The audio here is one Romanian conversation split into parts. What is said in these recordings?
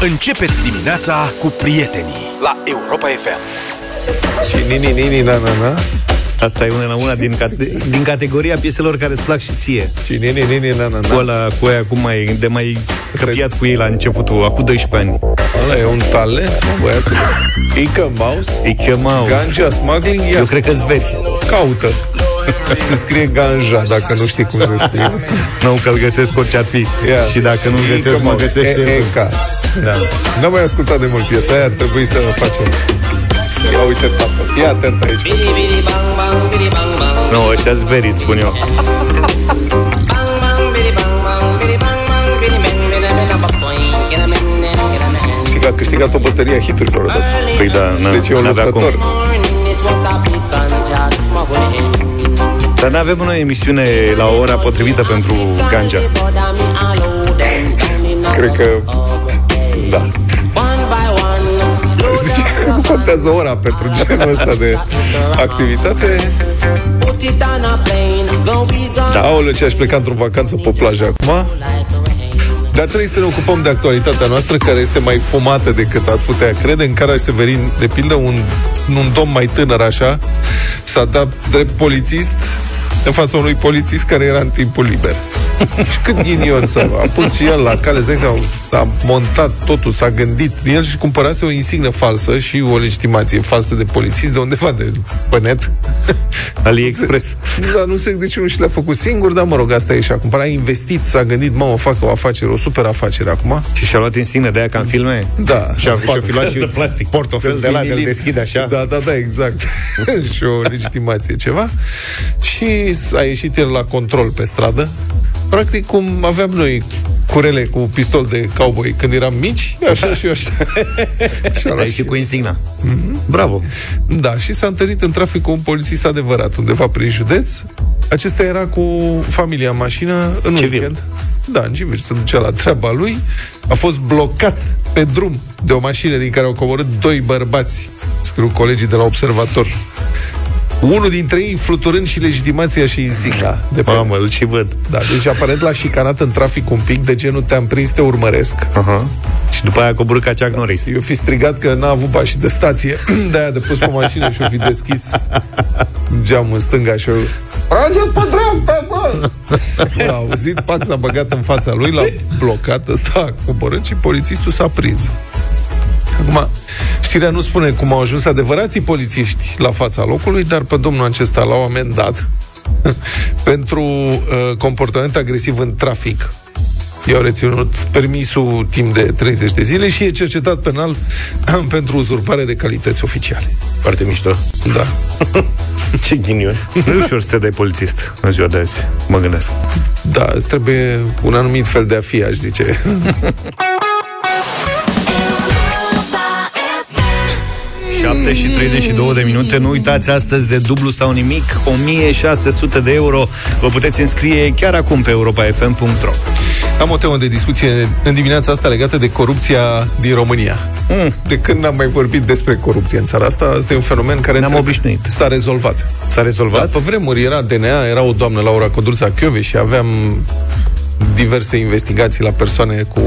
Începeți dimineața cu prietenii la Europa FM. Și nini, nini, na, na, na. Asta e una, una din, cate- din categoria pieselor care îți plac și ție. Și nini, nini, na, na, Cu na. ăla, cu aia, cum mai, de mai căpiat cu ei la începutul, acum 12 ani. Ăla e un talent, mă, băiatul. Ică Mouse, Îi chemau. Ganja Smuggling, ia, Eu cred că zveri. caută. Se scrie ganja, dacă nu știi cum se scrie. Nu că-l găsesc orice ar fi. Ia. Și dacă nu Ică găsesc, mă Mouse, găsește. E, Eca. Da. N-am mai ascultat de mult piesa aia, ar trebui să facem. Ia uite, tată, fii atent aici. Nu, ăștia zveri, spun eu. Știi că a câștigat o bătărie a hiturilor odată. Păi da, na, Deci e un n-avea luptător. cum. Dar nu avem noi emisiune la ora potrivită pentru ganja. Cred că... contează ora pentru genul ăsta de activitate. Da. Aoleu, ce aș pleca într-o vacanță pe plajă acum. Dar trebuie să ne ocupăm de actualitatea noastră, care este mai fumată decât ați putea crede, în care Severin, de pildă, un, un domn mai tânăr așa, s-a dat drept polițist în fața unui polițist care era în timpul liber. și cât ghinion să a pus și el la cale, îți dai seama, a montat totul, s-a gândit. El și cumpărase o insignă falsă și o legitimație falsă de polițist de undeva de pe net. AliExpress. Da, nu știu de ce nu și le-a făcut singur, dar mă rog, asta e și a cumpărat, a investit, s-a gândit, mă, o fac o afacere, o super afacere acum. Și și-a luat insignă de aia ca în filme? Da. Și-a, Fac- și-a fi luat și de plastic. portofel de la de vinilin. deschide așa. Da, da, da, exact. și o legitimație, ceva. Și a ieșit el la control pe stradă. Practic, cum aveam noi curele cu pistol de cowboy când eram mici, așa și eu așa. și a A luat ieșit și- cu insigna. Bravo. Da, și s-a întâlnit în trafic cu un polițist adevărat, undeva prin județ. Acesta era cu familia în mașină în Civil. weekend. Da, în civil, se ducea la treaba lui. A fost blocat pe drum de o mașină din care au coborât doi bărbați, scriu colegii de la Observator. Unul dintre ei fluturând și legitimația și insigna de pe Mamă, îl și văd. Da, deci aparent l-a șicanat în trafic un pic, de genul te-am prins, te urmăresc. Uh-huh. Și după aia coborâ ca Chuck Norris. Eu fi strigat că n-a avut bani și de stație De-aia de pus pe mașină și o fi deschis Geamul în stânga și eu Trage pe dreapta, bă! L-a auzit, pac s-a băgat în fața lui L-a blocat, ăsta a coborât Și polițistul s-a prins Acum, știrea nu spune cum au ajuns adevărații polițiști la fața locului, dar pe domnul acesta l-au amendat pentru uh, comportament agresiv în trafic. I-au reținut permisul timp de 30 de zile și e cercetat penal pentru uzurpare de calități oficiale. Foarte mișto. Da. Ce ghinion. Nu e ușor să te dai polițist în ziua de azi, mă gândesc. Da, îți trebuie un anumit fel de a fi, aș zice. 7 și 32 de minute. Nu uitați astăzi de dublu sau nimic, 1600 de euro. Vă puteți înscrie chiar acum pe europafm.ro. Am o temă de discuție în dimineața asta legată de corupția din România. Mm. De când n-am mai vorbit despre corupție în țara asta, asta e un fenomen care Ne-am înțeleg, obișnuit. s-a rezolvat. S-a rezolvat? Da, pe vremuri era DNA, era o doamnă Laura Codruța Chiove și aveam diverse investigații la persoane cu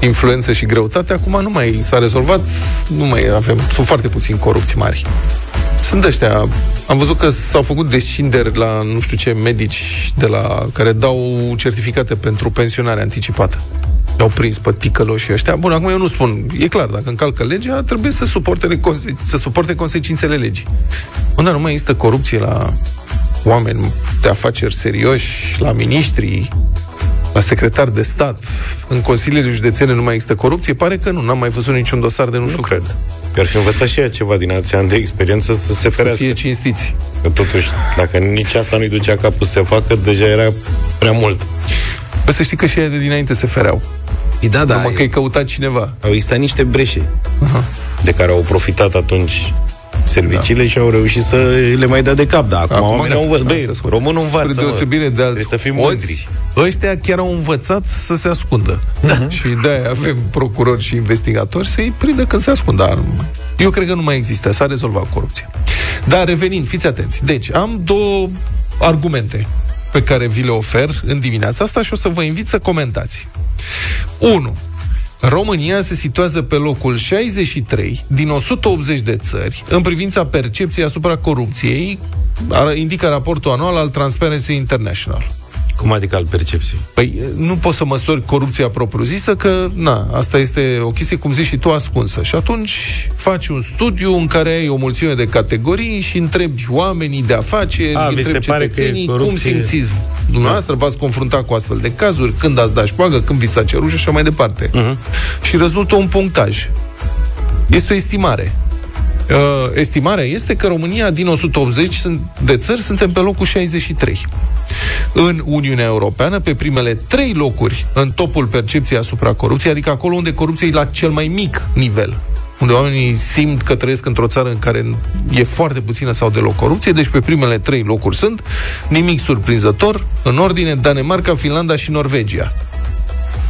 influență și greutate. Acum nu mai s-a rezolvat, nu mai avem, sunt foarte puțini corupți mari. Sunt ăștia. Am văzut că s-au făcut descinderi la nu știu ce medici de la care dau certificate pentru pensionare anticipată. I-au prins pe ticăloșii ăștia. Bun, acum eu nu spun, e clar, dacă încalcă legea, trebuie să suporte, conse- să suporte consecințele legii. Unde nu mai există corupție la oameni de afaceri serioși, la miniștri, la secretar de stat, în consiliile județene nu mai există corupție? Pare că nu, n-am mai văzut niciun dosar de nu, știu cred. cât. Eu ar fi învățat și ea ceva din ați ani de experiență să se Să ferească. fie cinstiți. Că totuși, dacă nici asta nu-i ducea capul să se facă, deja era prea mult. Bă, să știi că și ei de dinainte se fereau. Da, Da, Numai că îi căuta cineva. Au existat niște breșe de care au profitat atunci serviciile da. și au reușit să le mai dea de cap. Da, acum, Acum acum oamenii gata, au învățat. da, Băi, se spune. românul învață, Spre mă. deosebire de alți Trebuie să fim hoți, mândri. ăștia chiar au învățat să se ascundă. Da. Și de-aia avem procurori și investigatori să-i prindă când se ascund. Dar eu cred că nu mai există. S-a rezolvat corupția. Dar revenind, fiți atenți. Deci, am două argumente pe care vi le ofer în dimineața asta și o să vă invit să comentați. 1. România se situează pe locul 63 din 180 de țări în privința percepției asupra corupției, ar- indică raportul anual al Transparency International. Cum adică al percepției? Păi nu poți să măsori corupția propriu-zisă, că, na, asta este o chestie, cum zici și tu, ascunsă. Și atunci faci un studiu în care ai o mulțime de categorii și întrebi oamenii de afaceri, A, îi vi se întrebi pare că e cetățenii, cum corupție? simțiți dumneavoastră, v-ați confruntat cu astfel de cazuri, când ați dat șpagă, când vi s-a cerut și așa mai departe. Mhm. Și rezultă un punctaj. Este o estimare. Uh, estimarea este că România, din 180 sunt- de țări, suntem pe locul 63. În Uniunea Europeană, pe primele trei locuri în topul percepției asupra corupției, adică acolo unde corupția e la cel mai mic nivel, unde oamenii simt că trăiesc într-o țară în care e foarte puțină sau deloc corupție, deci pe primele trei locuri sunt, nimic surprinzător, în ordine Danemarca, Finlanda și Norvegia.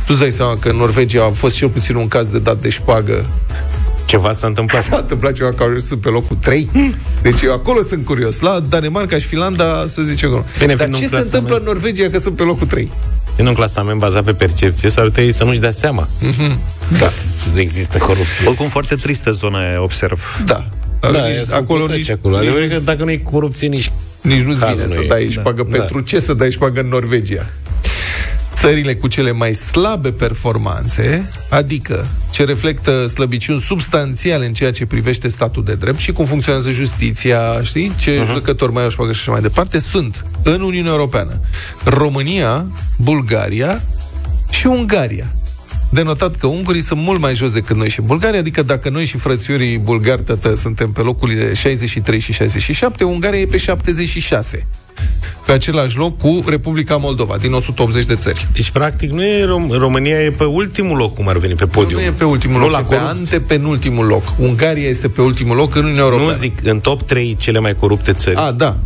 Tu îți dai seama că în Norvegia a fost cel puțin un caz de dat de șpagă Ceva s-a întâmplat. S-a întâmplat ceva că au ajuns pe locul 3. Deci eu acolo sunt curios. La Danemarca și Finlanda, să zicem că Bine, Dar fiind ce un se întâmplă în clasament- Norvegia că sunt pe locul 3? În un clasament bazat pe percepție, s-ar putea ei să nu-și dea seama că s- există corupție. Oricum foarte tristă zona aia, observ. Da. Da, nici, sunt acolo pusaci nici, acolo. nici, Adevărul e că dacă nu e corupție, nici nici nu-ți cazul vine nu să e. dai Da. șpagă. Da. Pentru ce să dai șpagă în Norvegia? Țările cu cele mai slabe performanțe, adică ce reflectă slăbiciuni substanțiale în ceea ce privește statul de drept și cum funcționează justiția, știi, ce uh-huh. judecători mai au șpagă și așa mai departe, sunt în Uniunea Europeană România, Bulgaria și Ungaria. De notat că ungurii sunt mult mai jos decât noi și Bulgaria, adică dacă noi și frățiorii bulgari tătă suntem pe locurile 63 și 67, Ungaria e pe 76. Pe același loc cu Republica Moldova, din 180 de țări. Deci, practic, nu e Rom- România e pe ultimul loc, cum ar veni, pe podium. Nu e pe ultimul nu loc, la e pe corupție. antepenultimul loc. Ungaria este pe ultimul loc în Uniunea Europeană. Nu zic, în top 3 cele mai corupte țări. A, da.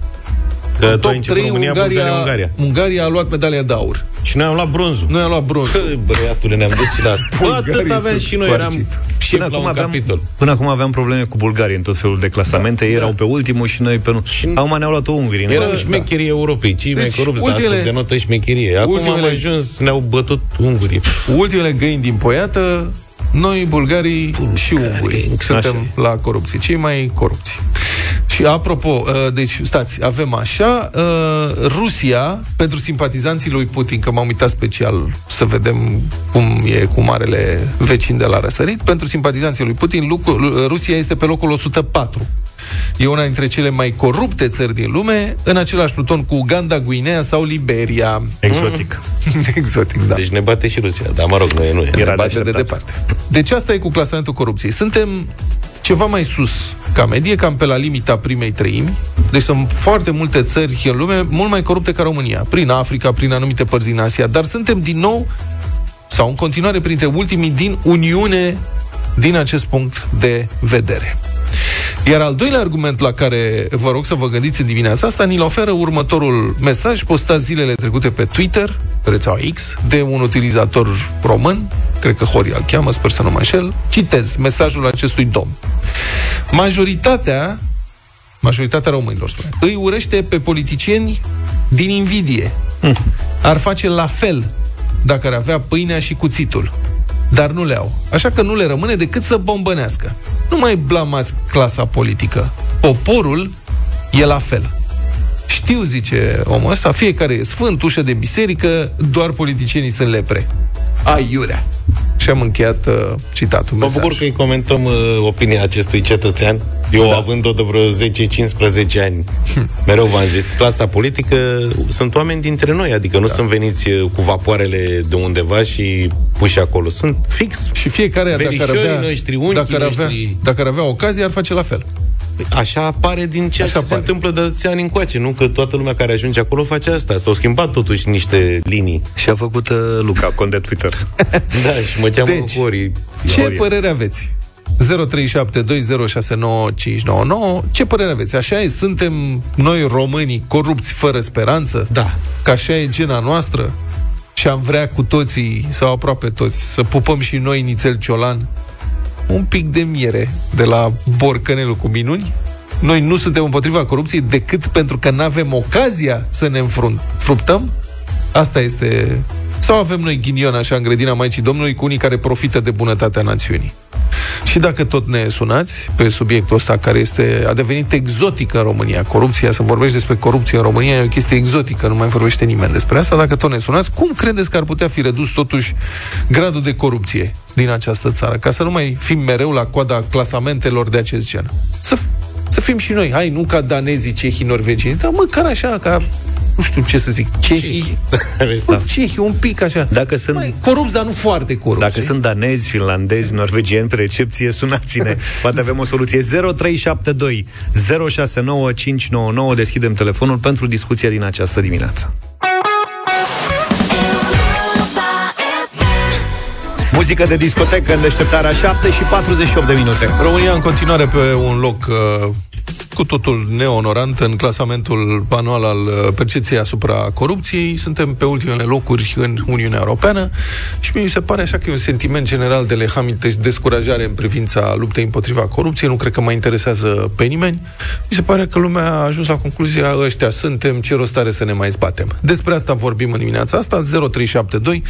Că În tu ai top început 3, România, Ungaria, Bulgaria, Ungaria. Ungaria a luat medalia de aur. Și noi am luat bronzul. Noi am luat bronz. Că, băiatule, ne-am dus și la asta. Bă, atât Bulgarii aveam sunt și noi, coarcit. eram șef la un aveam, capitol. până acum aveam probleme cu Bulgaria în tot felul de clasamente. Da, Ei erau pe ultimul și noi pe nu. Și- Acum ne-au luat-o ungurii. Eram nu? șmecherie Europei, cei mai Deci, corupți, dar ultimele- asta denotă șmecherie. Acum ultimele- am ajuns, ne-au bătut ungurii. ultimele găini din poiată, noi, bulgarii și ungurii, suntem Așa la corupție, cei mai corupți. Și apropo, uh, deci stați, avem așa, uh, Rusia, pentru simpatizanții lui Putin, că m-am uitat special să vedem cum e cu marele vecin de la răsărit, pentru simpatizanții lui Putin, lucru- Rusia este pe locul 104. E una dintre cele mai corupte țări din lume, în același pluton cu Uganda, Guinea sau Liberia. Exotic. Exotic, da. Deci ne bate și Rusia, dar mă rog, nu e, nu e. Era ne bate de de departe. Deci asta e cu clasamentul corupției. Suntem ceva mai sus ca medie, cam pe la limita primei treimi. Deci sunt foarte multe țări în lume mult mai corupte ca România, prin Africa, prin anumite părți din Asia, dar suntem din nou sau în continuare printre ultimii din Uniune din acest punct de vedere. Iar al doilea argument la care vă rog să vă gândiți în dimineața asta ni-l oferă următorul mesaj postat zilele trecute pe Twitter, pe rețeaua X, de un utilizator român, cred că Hori îl cheamă, sper să nu mă înșel. Citez mesajul acestui domn. Majoritatea, majoritatea românilor, spune, îi urăște pe politicieni din invidie. Ar face la fel dacă ar avea pâinea și cuțitul dar nu le au. Așa că nu le rămâne decât să bombănească. Nu mai blamați clasa politică. Poporul e la fel. Știu, zice omul ăsta, fiecare e sfânt, ușă de biserică, doar politicienii sunt lepre. Aiurea. Și am încheiat uh, citatul Mă mesaj. bucur că îi comentăm uh, opinia acestui cetățean. Eu, da. având-o de vreo 10-15 ani, mereu v-am zis, clasa politică sunt oameni dintre noi, adică nu da. sunt veniți uh, cu vapoarele de undeva și puși acolo. Sunt fix. Și fiecare, dacă ar Verișorii avea, noștri, unchii dacă, ar avea, noștri. dacă ar avea ocazie, ar face la fel. Așa apare din ceea Așa ce se apare. întâmplă de atâția ani încoace, nu? Că toată lumea care ajunge acolo face asta. S-au schimbat totuși niște linii. Și a făcut uh, Luca, cont de Twitter. Da, și mă cheamă Deci, deci, Hori. Ce Glorie. părere aveți? 0372069599 Ce părere aveți? Așa e? Suntem noi românii corupți fără speranță? Da. Că așa e gena noastră? Și am vrea cu toții, sau aproape toți, să pupăm și noi nițel ciolan? Un pic de miere de la borcănelul cu minuni? Noi nu suntem împotriva corupției decât pentru că nu avem ocazia să ne înfruntăm? Asta este Sau avem noi ghinion așa în grădina Maicii Domnului cu unii care profită de bunătatea națiunii? Și dacă tot ne sunați pe subiectul ăsta care este, a devenit exotic în România, corupția, să vorbești despre corupție în România e o chestie exotică, nu mai vorbește nimeni despre asta, dacă tot ne sunați, cum credeți că ar putea fi redus totuși gradul de corupție din această țară, ca să nu mai fim mereu la coada clasamentelor de acest gen? Să, să fim și noi, hai, nu ca danezii, cehii, norvegieni, dar măcar așa, ca nu știu ce să zic, cehii, Bă, cehii un pic așa. Dacă sunt, Mai, corupți, dar nu foarte corupți. Dacă sunt danezi, finlandezi, norvegieni pe recepție, sunați-ne. Poate avem o soluție. 0372 069599. Deschidem telefonul pentru discuția din această dimineață. Muzică de discotecă în deșteptarea 7 și 48 de minute. România în continuare pe un loc uh, cu totul neonorant în clasamentul anual al uh, percepției asupra corupției. Suntem pe ultimele locuri în Uniunea Europeană și mi se pare așa că e un sentiment general de lehamite și descurajare în privința luptei împotriva corupției. Nu cred că mai interesează pe nimeni. Mi se pare că lumea a ajuns la concluzia ăștia suntem, ce rost are să ne mai zbatem. Despre asta vorbim în dimineața asta, 0372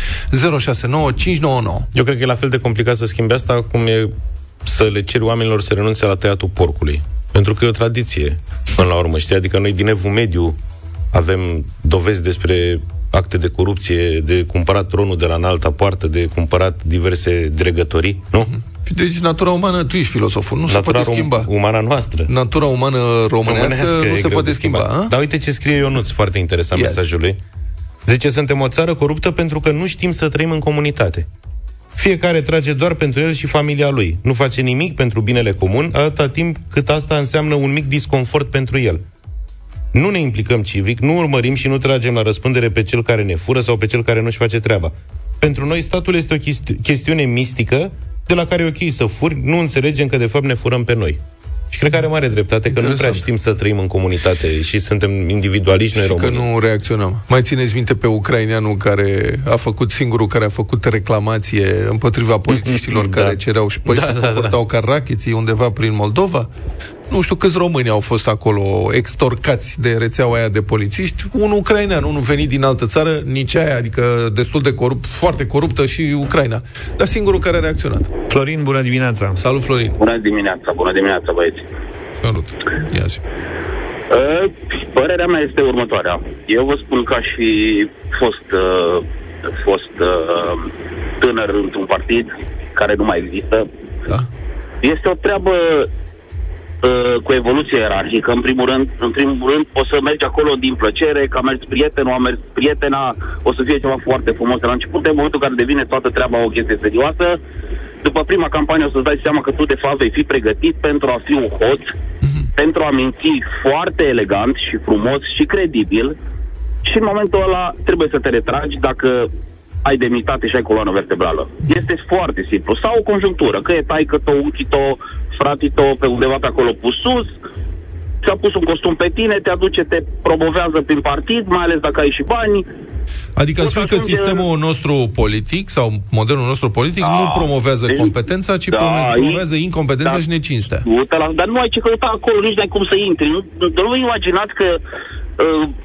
069 599. Eu cred că e la fel de complicat să schimbi asta cum e să le ceri oamenilor să renunțe la tăiatul porcului. Pentru că e o tradiție, până la urmă, știi? Adică noi din Evul Mediu avem dovezi despre acte de corupție, de cumpărat tronul de la înalta poartă, de cumpărat diverse dregătorii, nu? Deci natura umană, tu ești filosoful, nu Natura se poate schimba. rom- umana noastră. Natura umană românească, Românească nu e se greu poate de schimba. schimbat. a? Dar uite ce scrie Ionuț, foarte interesant Yes. yes. mesajul lui. Zice, suntem o țară coruptă pentru că nu știm să trăim în comunitate. Fiecare trage doar pentru el și familia lui. Nu face nimic pentru binele comun, atâta timp cât asta înseamnă un mic disconfort pentru el. Nu ne implicăm civic, nu urmărim și nu tragem la răspundere pe cel care ne fură sau pe cel care nu-și face treaba. Pentru noi, statul este o chesti- chestiune mistică de la care e ok să furi, nu înțelegem că de fapt ne furăm pe noi. Și cred că are mare dreptate că nu Interesant. prea știm să trăim în comunitate și suntem individualiști noi și că români. nu reacționăm. Mai țineți minte pe ucraineanul care a făcut singurul care a făcut reclamație împotriva polițiștilor Da. care cereau și păi Da, se da, da. comportau ca racheții undeva prin Moldova? Nu știu câți români au fost acolo extorcați de rețeaua aia de polițiști. Un ucrainean, unul venit din altă țară, nici aia, adică destul de corupt, foarte coruptă și Ucraina. Dar singurul care a reacționat. Florin, bună dimineața! Salut, Florin! Bună dimineața, bună dimineața, băieți. Salut! Ia zi. Uh, Părerea mea este următoarea. Eu vă spun ca și fost, uh, fost uh, tânăr într-un partid care nu mai există. Da? Este o treabă uh, cu evoluție ierarhică. În primul rând, în primul rând, o să mergi acolo din plăcere, că a mers prietenul, a mers prietena, o să fie ceva foarte frumos de la început, în momentul în care devine toată treaba o chestie serioasă. După prima campanie o să-ți dai seama că tu, de fapt, vei fi pregătit pentru a fi un hoț, pentru a minți foarte elegant și frumos și credibil și în momentul ăla trebuie să te retragi dacă ai demnitate și ai coloană vertebrală. Este foarte simplu. Sau o conjunctură, că e taică tău, unchi tău, frati tău, pe undeva pe acolo pus sus, ți-a pus un costum pe tine, te aduce, te promovează prin partid, mai ales dacă ai și bani. Adică îmi Tot spui că ajunge- sistemul nostru politic sau modelul nostru politic Da. nu promovează Deci- competența, ci Da, prome- e- promovează incompetența da. și necinstea. Uite la, dar nu ai ce căuta acolo, nici n-ai cum să intri. Nu, nu vă imaginați că uh,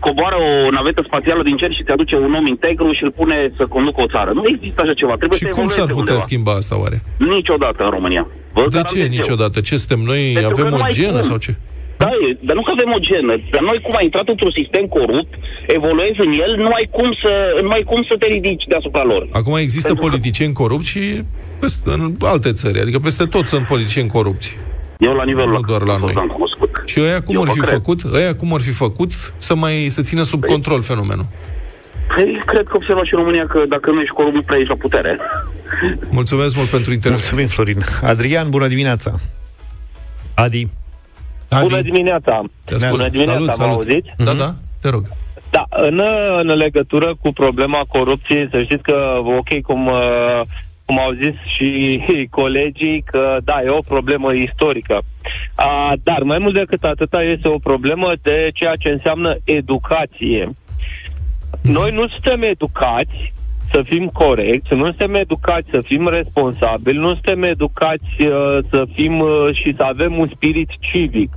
coboară o navetă spațială din cer și te aduce un om integru și îl pune să conducă o țară. Nu există așa ceva. Trebuie Și să cum s-ar evolueze putea undeva. schimba asta oare? Niciodată în România. Vă De ce garantez eu. niciodată? Ce suntem noi? Pentru că avem nu o ai genă cum. sau ce? Da, e, dar nu că avem o genă. Dar noi cum ai intrat într-un sistem corupt, evoluezi în el, nu ai cum să, nu ai cum să te ridici deasupra lor. Acum există Pentru că- politicieni corupți și peste, în alte țări, adică peste tot sunt politicieni corupți. Eu la nivelul Nu doar la ăsta noi. am cunoscut. Și ăia cum Eu ar vă fi cred. făcut? Ăia cum ar fi făcut să mai să țină sub control fenomenul? Păi, cred că observa și în România că dacă nu ești corupt, nu prea ești la putere. Mulțumesc mult pentru intervenție. Mulțumim, Florin. Adrian, bună dimineața! Adi, Bună dimineața! Te ascult. Bună dimineața, salut, mă salut. auziți? Da, da, te rog. Da, în, în legătură cu problema corupției, să știți că, ok, cum, uh, cum au zis și colegii, că da, e o problemă istorică. Uh, dar mai mult decât atâta este o problemă de ceea ce înseamnă educație. Noi nu suntem educați să fim corecți, nu suntem educați să fim responsabili, nu suntem educați uh, să fim uh, și să avem un spirit civic.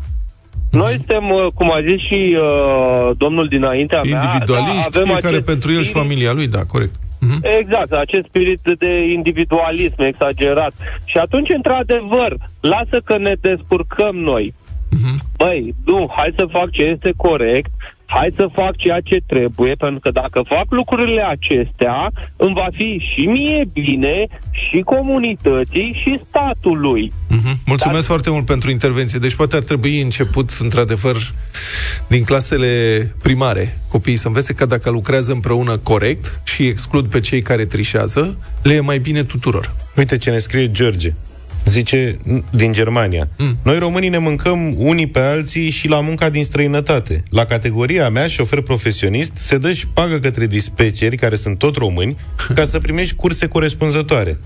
Noi suntem, uh, cum a zis și uh, domnul dinaintea mea, Individualiști, da, avem fiecare acest pentru el și spirit- familia lui, da, corect. Uh-huh. Exact, acest spirit de individualism exagerat. Și atunci, într-adevăr, lasă că ne descurcăm noi. Uh-huh. Băi, nu, hai să fac ce este corect, hai să fac ceea ce trebuie, pentru că dacă fac lucrurile acestea, îmi va fi și mie bine, și comunității, și statului. Mm-hmm. Mulțumesc Dar... foarte mult pentru intervenție. Deci poate ar trebui început, într-adevăr, din clasele primare, copiii să învețe că dacă lucrează împreună corect și exclud pe cei care trișează, le e mai bine tuturor. Uite ce ne scrie George zice, din Germania. Mm. Noi românii ne mâncăm unii pe alții și la munca din străinătate. La categoria mea, șofer profesionist, se dă și pagă către dispeceri, care sunt tot români, ca să primești curse corespunzătoare.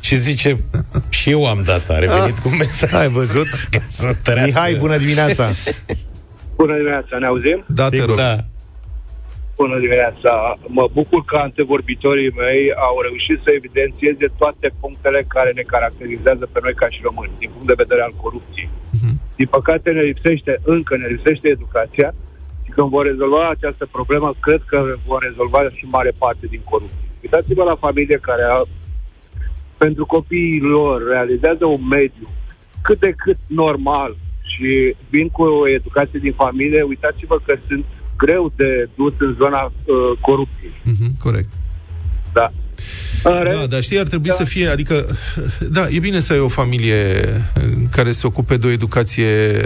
Și zice, și eu am dat, a revenit cu mesaj. Ai văzut? Mihai, bună dimineața! Bună dimineața, ne auzim? Da, te rog. Da. Bună dimineața! Mă bucur că antevorbitorii mei au reușit să evidențieze toate punctele care ne caracterizează pe noi ca și români, din punct de vedere al corupției. Uh-huh. Din păcate ne lipsește, încă ne lipsește educația și când vor rezolva această problemă, cred că vor rezolva și mare parte din corupție. Uitați-vă la familie care a, pentru copiii lor realizează un mediu cât de cât normal și vin cu o educație din familie, uitați-vă că sunt greu de dus în zona uh, corupției. Mm-hmm, corect. Da. Da, dar știi, ar trebui da. să fie, adică, da, e bine să ai o familie care se ocupe de o educație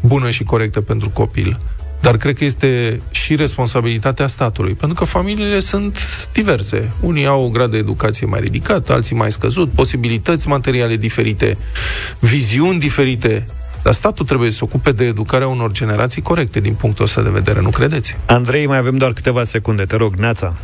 bună și corectă pentru copil. Dar cred că este și responsabilitatea statului, pentru că familiile sunt diverse. Unii au un grad de educație mai ridicat, alții mai scăzut, posibilități materiale diferite, viziuni diferite dar statul trebuie să se ocupe de educarea unor generații corecte din punctul ăsta de vedere, nu credeți? Andrei, mai avem doar câteva secunde, te rog, Neața.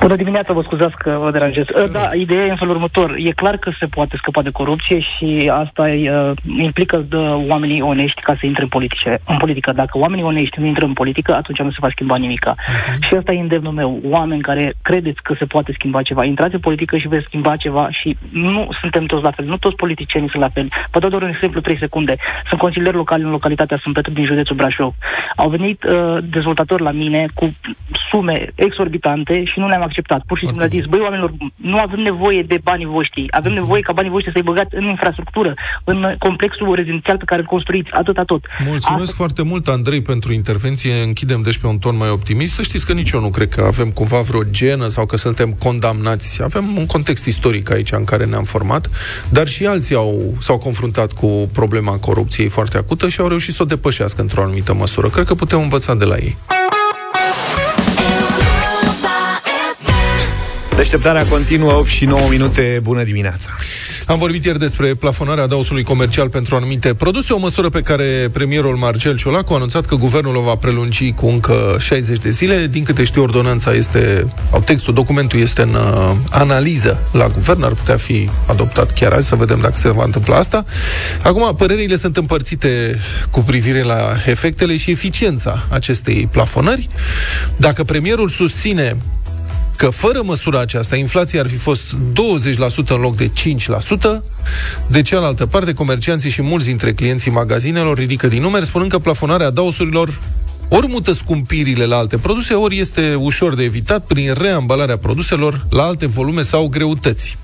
Bună dimineața, vă scuzați că vă deranjez. Da, ideea e în felul următor. E clar că se poate scăpa de corupție și asta uh, implică de oamenii onești ca să intre în, politice, în politică. Dacă oamenii onești nu intră în politică, atunci nu se va schimba nimica. Uh-huh. Și asta e îndemnul meu. Oameni care credeți că se poate schimba ceva, intrați în politică și veți schimba ceva și nu suntem toți la fel. Nu toți politicienii sunt la fel. Vă dau doar un exemplu, 3 secunde. Sunt consilier local în localitatea Sâmbătă din județul Brașov. Au venit uh, dezvoltatori la mine cu sume exorbitante și nu le-am acceptat. Pur și simplu a zis, băi oamenilor, nu avem nevoie de banii voștri, avem mhm. nevoie ca banii voștri să-i băgați în infrastructură, în complexul rezidențial pe care îl construiți, atâta tot. Mulțumesc Asta... foarte mult, Andrei, pentru intervenție. Închidem deci pe un ton mai optimist. Să știți că nici eu nu cred că avem cumva vreo genă sau că suntem condamnați. Avem un context istoric aici în care ne-am format, dar și alții au, s-au confruntat cu problema corupției foarte acută și au reușit să o depășească într-o anumită măsură. Cred că putem învăța de la ei. Deșteptarea continuă 8 și 9 minute. Bună dimineața! Am vorbit ieri despre plafonarea dausului comercial pentru anumite produse, o măsură pe care premierul Marcel Ciolacu a anunțat că guvernul o va prelungi cu încă 60 de zile. Din câte știu, ordonanța este, sau textul, documentul este în uh, analiză la guvern, ar putea fi adoptat chiar azi, să vedem dacă se va întâmpla asta. Acum, părerile sunt împărțite cu privire la efectele și eficiența acestei plafonări. Dacă premierul susține că fără măsura aceasta inflația ar fi fost 20% în loc de 5%. De cealaltă parte, comercianții și mulți dintre clienții magazinelor ridică din numeri spunând că plafonarea dausurilor ori mută scumpirile la alte produse, ori este ușor de evitat prin reambalarea produselor la alte volume sau greutăți.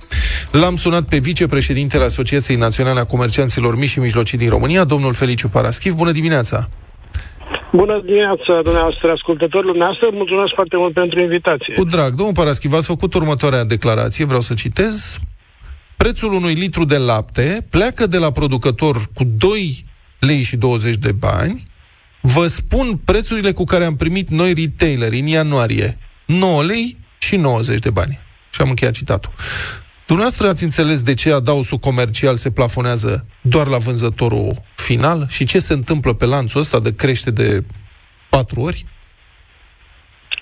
L-am sunat pe vicepreședintele Asociației Naționale a Comercianților Mici și Mijlocii din România, domnul Feliciu Paraschiv. Bună dimineața! Bună dimineața, dumneavoastră, ascultătorilor noastre. Mulțumesc foarte mult pentru invitație. Cu drag. Domnul Paraschiv, ați făcut următoarea declarație, vreau să citez. Prețul unui litru de lapte pleacă de la producător cu 2 lei și 20 de bani. Vă spun prețurile cu care am primit noi retaileri în ianuarie. 9 lei și 90 de bani. Și am încheiat citatul. Dumneavoastră ați înțeles de ce adausul comercial se plafonează doar la vânzătorul final și ce se întâmplă pe lanțul ăsta de crește de patru ori?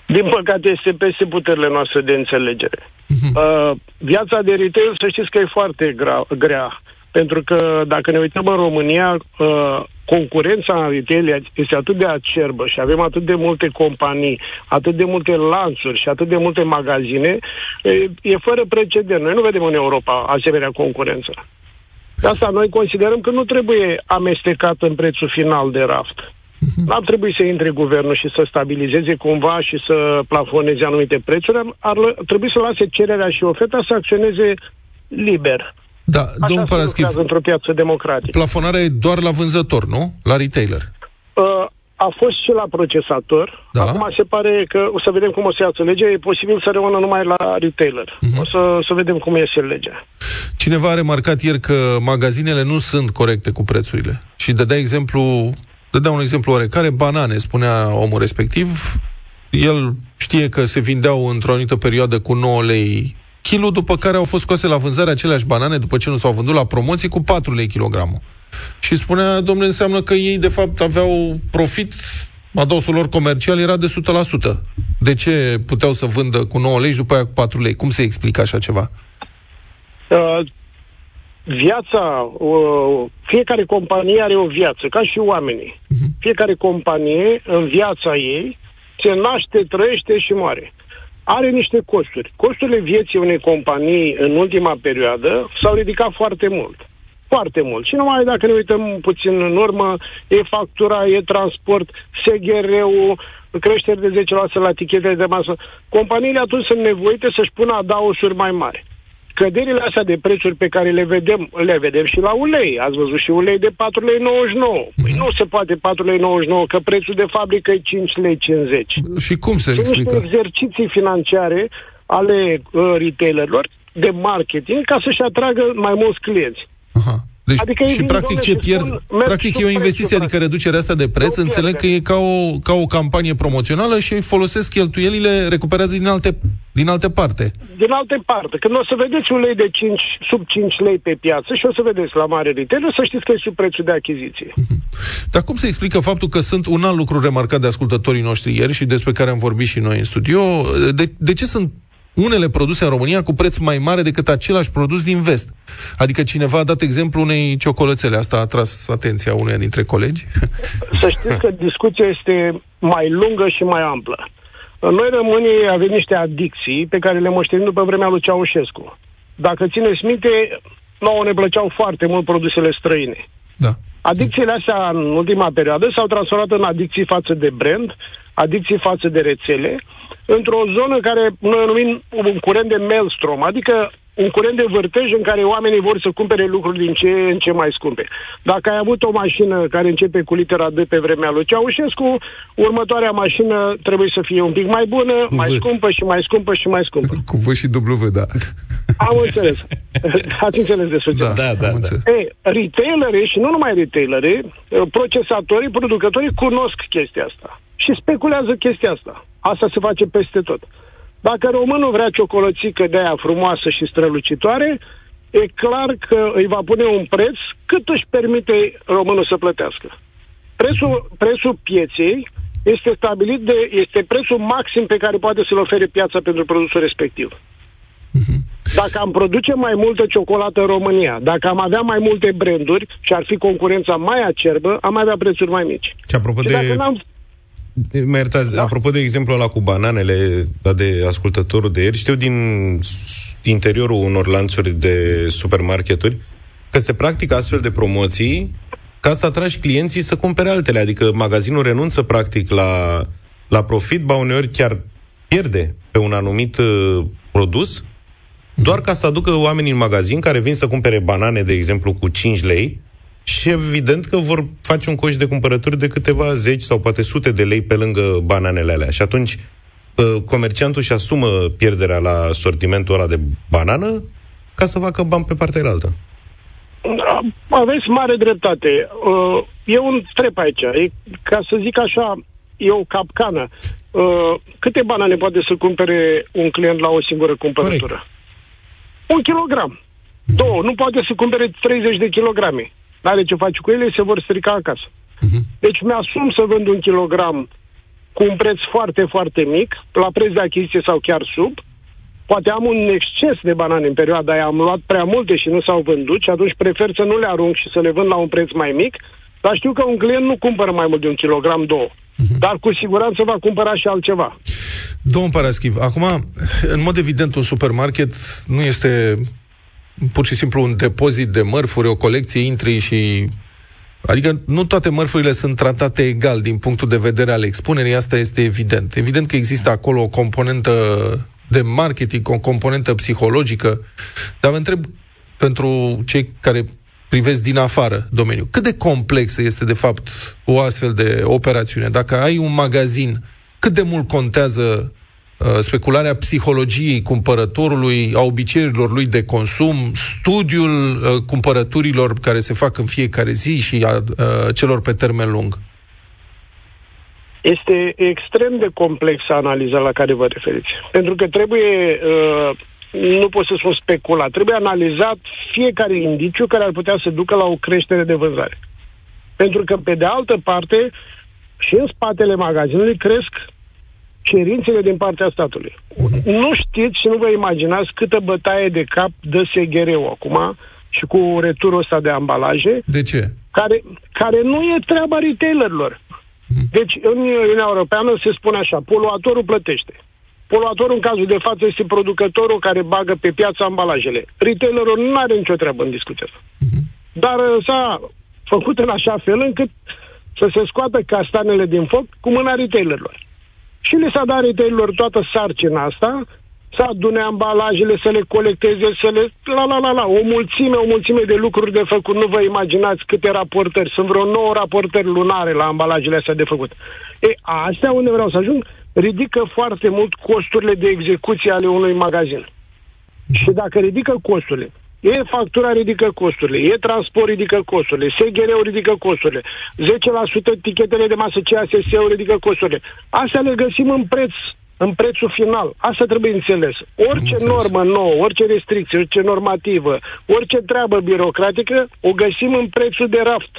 Din păcate este peste puterile noastre de înțelegere. Uh-huh. Uh, viața de retail, să știți că e foarte grea, grea. Pentru că dacă ne uităm în România, uh, concurența în retail este atât de acerbă și avem atât de multe companii, atât de multe lanțuri și atât de multe magazine, e, e fără precedent. Noi nu vedem în Europa asemenea concurență. De asta noi considerăm că nu trebuie amestecat în prețul final de raft. N-ar trebui să intre guvernul și să stabilizeze cumva și să plafoneze anumite prețuri, ar, ar trebui să lase cererea și oferta să acționeze liber. Da, Așa domnul se Paraschiv, lucrează într-o piață democratică. plafonarea e doar la vânzător, nu? La retailer. Uh, a fost și la procesator. Da. Acum se pare că o să vedem cum o să iasă legea. E posibil să rămână numai la retailer. Mhm. O să, să vedem cum iese legea. Cineva a remarcat ieri că magazinele nu sunt corecte cu prețurile. Și dădea exemplu, dădea un exemplu oarecare, banane, spunea omul respectiv. El știe că se vindeau într-o anumită perioadă cu 9 lei kilo, după care au fost scoase la vânzare aceleași banane, după ce nu s-au vândut la promoții, cu 4 lei kilogramul. Și spunea, domnule, înseamnă că ei, de fapt, aveau profit, adausul lor comercial era de 100%. De ce puteau să vândă cu 9 lei și după aia cu 4 lei? Cum se explică așa ceva? Uh, viața, uh, fiecare companie are o viață, ca și oamenii. Fiecare companie, în viața ei, se naște, trăiește și moare. Are niște costuri. Costurile vieții unei companii în ultima perioadă s-au ridicat foarte mult. Foarte mult. Și numai dacă ne uităm puțin în urmă, e factura, e transport, SGR-ul, creșteri de 10% la tichetele de masă. Companiile atunci sunt nevoite să-și pună adaosuri mai mari căderile astea de prețuri pe care le vedem, le vedem și la ulei. Ați văzut și ulei de 4,99 lei. Păi nu se poate 4,99 lei, că prețul de fabrică e 5,50 lei. Și cum se Sunt niște explică? exerciții financiare ale uh, retailerilor de marketing ca să-și atragă mai mulți clienți. Aha. Deci, Adică ei și vin, practic domnule, ce și pierd, spun, merg practic sub e o preț, investiție, frate. adică reducerea asta de preț, Nu înțeleg că pierde. e ca o, ca o campanie promoțională și folosesc cheltuielile, recuperează din alte, din alte parte. Din alte parte, când o să vedeți ulei de 5, sub 5 lei pe piață și o să vedeți la mare retailer, să știți că e sub prețul de achiziție. Dar cum se explică faptul că sunt un alt lucru remarcat de ascultătorii noștri ieri și despre care am vorbit și noi în studio? De, de ce sunt unele produse în România cu preț mai mare decât același produs din vest? Adică cineva a dat exemplu unei ciocolățele, asta a atras atenția uneia dintre colegi. Să știți că discuția este mai lungă și mai amplă. Noi românii avem niște adicții pe care le moștenim după vremea lui Ceaușescu. Dacă țineți minte, nouă ne plăceau foarte mult produsele străine. Da. Adicțiile astea în ultima perioadă s-au transformat în adicții față de brand, adicții față de rețele, într-o zonă care noi o numim un curent de maelstrom, adică un curent de vârtej în care oamenii vor să cumpere lucruri din ce în ce mai scumpe. Dacă ai avut o mașină care începe cu litera D pe vremea lui Ceaușescu, următoarea mașină trebuie să fie un pic mai bună, Cu mai V. scumpă și mai scumpă și mai scumpă. Cu V și W, da. Am înțeles. Ați înțeles de Da, succes. Da, da, am da. înțeles. Ei, retailerii și nu numai retailerii, procesatorii, producătorii cunosc chestia asta și speculează chestia asta. Asta se face peste tot. Dacă românul vrea ciocolățică de aia frumoasă și strălucitoare, e clar că îi va pune un preț cât își permite românul să plătească. Prețul, prețul pieței este stabilit de, este prețul maxim pe care poate să-l ofere piața pentru produsul respectiv. Dacă am produce mai multă ciocolată în România, dacă am avea mai multe branduri și ar fi concurența mai acerbă, am avea prețuri mai mici. Și apropo Și de... dacă n-am Mă iertați, da. apropo de exemplu ăla cu bananele dat de ascultătorul de ieri, știu din s- interiorul unor lanțuri de supermarketuri că se practică astfel de promoții ca să atragi clienții să cumpere altele. Adică magazinul renunță practic la, la profit, ba uneori chiar pierde pe un anumit uh, produs, doar ca să aducă oamenii în magazin care vin să cumpere banane, de exemplu, cu 5 lei, și evident că vor face un coș de cumpărături de câteva zeci sau poate sute de lei pe lângă bananele alea. Și atunci uh, comerciantul își asumă pierderea la sortimentul ăla de banană ca să facă bani pe partea altă. Aveți mare dreptate. Uh, E un trep aici. E, ca să zic așa, e o capcană. Uh, Câte banane poate să cumpere un client la o singură cumpărătură? Un kilogram. Două. Nu poate să cumpere 30 de kilograme. N-are ce face cu ele, se vor strica acasă. Deci mi-asum să vând un kilogram cu un preț foarte, foarte mic, la preț de achiziție sau chiar sub, poate am un exces de banane în perioada aia, am luat prea multe și nu s-au vândut și atunci prefer să nu le arunc și să le vând la un preț mai mic, dar știu că un client nu cumpără mai mult de un kilogram, două. Dar cu siguranță va cumpăra și altceva. Domnul Paraschiv, acum, în mod evident, un supermarket nu este pur și simplu un depozit de mărfuri, o colecție, intri și Adică nu toate mărfurile sunt tratate egal din punctul de vedere al expunerii, asta este evident. Evident că există acolo o componentă de marketing, o componentă psihologică, dar vă întreb pentru cei care privesc din afară domeniul, cât de complexă este de fapt o astfel de operațiune? Dacă ai un magazin, cât de mult contează Uh, specularea psihologiei cumpărătorului, a obiceiurilor lui de consum, studiul uh, cumpărăturilor care se fac în fiecare zi și a uh, celor pe termen lung? Este extrem de complexă analiza la care vă referiți. Pentru că trebuie, nu pot să spun speculat, trebuie analizat fiecare indiciu care ar putea să ducă la o creștere de vânzare. Pentru că, pe de altă parte, și în spatele magazinului cresc cerințele din partea statului. Nu știți și nu vă imaginați câtă bătaie de cap dă SGR-ul acum și cu returul ăsta de ambalaje. De ce? Care, care nu e treaba retailerilor. Mhm. Deci, în Uniunea Europeană se spune așa, poluatorul plătește. Poluatorul, în cazul de față, este producătorul care bagă pe piață ambalajele. Retailerul nu are nicio treabă în discuția asta. Uh-huh. Dar uh, s-a făcut în așa fel încât să se scoată castanele din foc cu mâna retailerilor. Și le s-a dat retailerilor toată sarcina asta, să adune ambalajele, să le colecteze, să le... La, la, la, la, o mulțime, o mulțime de lucruri de făcut. Nu vă imaginați câte raportări. Sunt vreo nouă raportări lunare la ambalajele astea de făcut. E, astea unde vreau să ajung, ridică foarte mult costurile de execuție ale unui magazin. Și dacă ridică costurile, E factura ridică costurile, e transport ridică costurile, SGR-ul ridică costurile, 10% tichetele de masă CASS-ul ridică costurile. Astea le găsim în preț, în prețul final. Asta trebuie înțeles. Orice înțeles. normă nouă, orice restricție, orice normativă, orice treabă birocratică, o găsim în prețul de raft.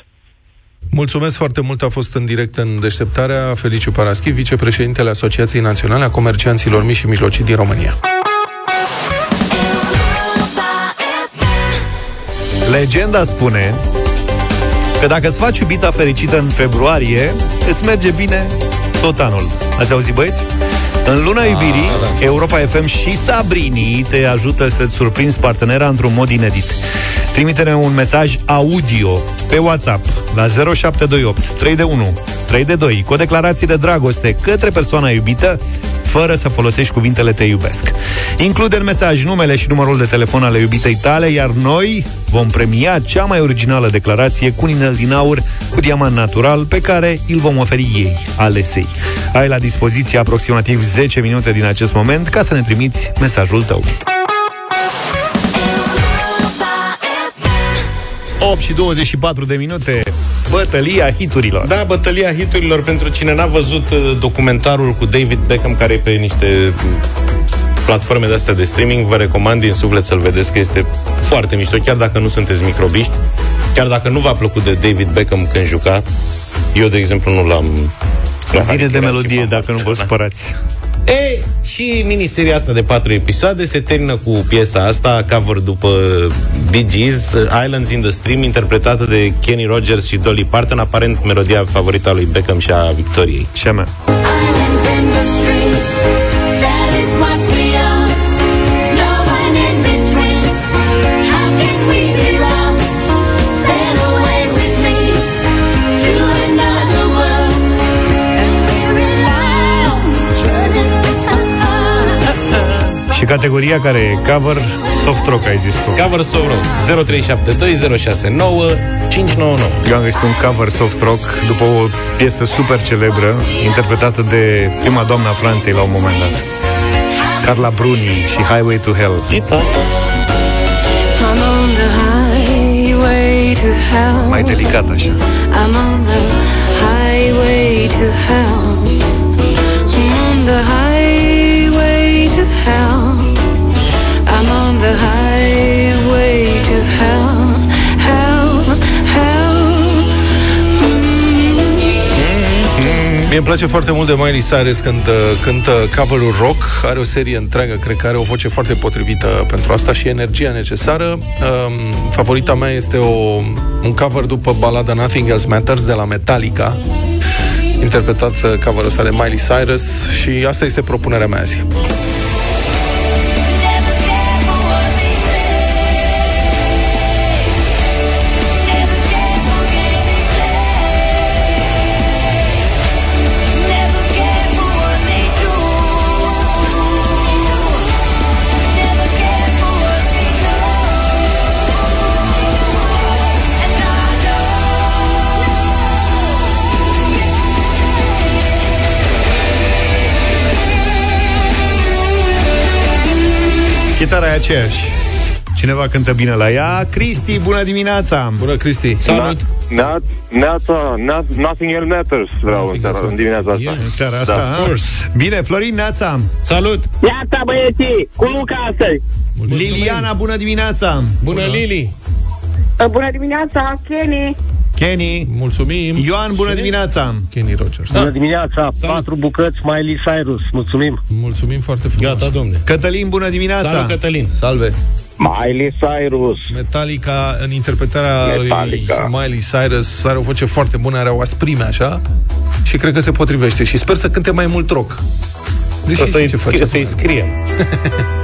Mulțumesc foarte mult, a fost în direct în deșteptarea Feliciu Paraschi, vicepreședintele Asociației Naționale a Comercianților Mici și Mijlocii din România. Legenda spune că dacă îți faci iubita fericită în februarie, îți merge bine tot anul. Ați auzit, băieți? În luna iubirii, ah, da. Europa FM și Sabrini te ajută să-ți surprinzi partenera într-un mod inedit. Trimite-ne un mesaj audio pe WhatsApp la 0728 3 de 1 3 de 2 cu o declarație de dragoste către persoana iubită fără să folosești cuvintele te iubesc. Include în mesaj numele și numărul de telefon ale iubitei tale, iar noi vom premia cea mai originală declarație cu un inel din aur cu diamant natural pe care îl vom oferi ei, alesei. Ai la dispoziție aproximativ 10 minute din acest moment ca să ne trimiți mesajul tău. 8 și 24 de minute Bătălia hiturilor. Da, bătălia hiturilor Pentru cine n-a văzut uh, documentarul cu David Beckham Care e pe niște platforme de astea de streaming Vă recomand din suflet să-l vedeți Că este foarte mișto Chiar dacă nu sunteți microbiști Chiar dacă nu v-a plăcut de David Beckham când juca Eu, de exemplu, nu l-am Zile de melodie, dacă nu vă supărați. E, și miniseria asta de patru episoade se termină cu piesa asta, cover după Bee Gees, Islands in the Stream, interpretată de Kenny Rogers și Dolly Parton, aparent melodia favorită a lui Beckham și a Victoriei. Și a mea. Categoria care e cover soft rock, ai zis tu. Cover soft rock. 0372069599. Eu am găsit un cover soft rock după o piesă super celebră, interpretată de prima doamna Franței la un moment dat. Carla Bruni și Highway to Hell. Mai delicat așa. I'm on the highway to hell. Mie îmi place foarte mult de Miley Cyrus când uh, cântă cover rock. Are o serie întreagă, cred că are o voce foarte potrivită pentru asta și energia necesară. Um, favorita mea este o, un cover după balada Nothing Else Matters de la Metallica interpretat uh, coverul ăsta de Miley Cyrus și asta este propunerea mea azi. Chitara e aceeași. Cineva cântă bine la ea. Cristi, bună dimineața! Bună, Cristi! Salut! Na- Neața, na- nothing else matters vreau în, seara, în dimineața asta. În seara asta, Da. a? Bine, Florin, Neața! Salut! Iată băieții, cu Luca astăzi. Liliana, bună dimineața! Bună, Lili! Bună dimineața, Kenny. Kenny. Mulțumim. Ioan, bună dimineața! Kenny Rogers. Bună dimineața, patru bucăți Miley Cyrus, mulțumim. Mulțumim foarte frumos. Gata, domne. Cătălin, bună dimineața! Salut, Cătălin! Salve! Miley Cyrus. Metallica, în interpretarea Metallica. lui Miley Cyrus, are o voce foarte bună, are o asprime așa și cred că se potrivește și sper să cânte mai mult rock. Deși O să-i, ce face să-i acum? scriem.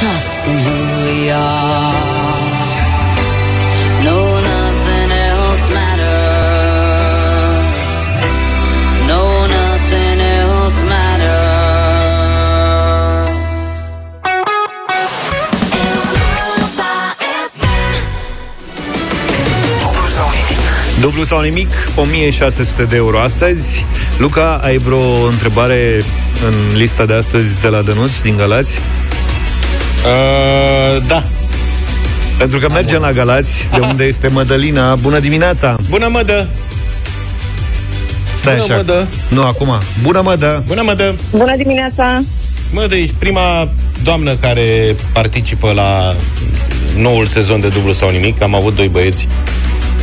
Forever trusting who we are. No, nothing else matters. No, nothing else matters. Dublu sau nimic, 1600 de euro astăzi. Luca, ai vreo întrebare în lista de astăzi de la Dănuț din Galați? Uh, da. Pentru că mergem la Galați, de unde este Mădălina. Bună dimineața! Bună, mădă! Stai Bună, așa. Mădă! Nu, acum. Bună, Mădă! Bună, mădă! Bună dimineața! Mădă, ești prima doamnă care participă la noul sezon de dublu sau nimic. Am avut doi băieți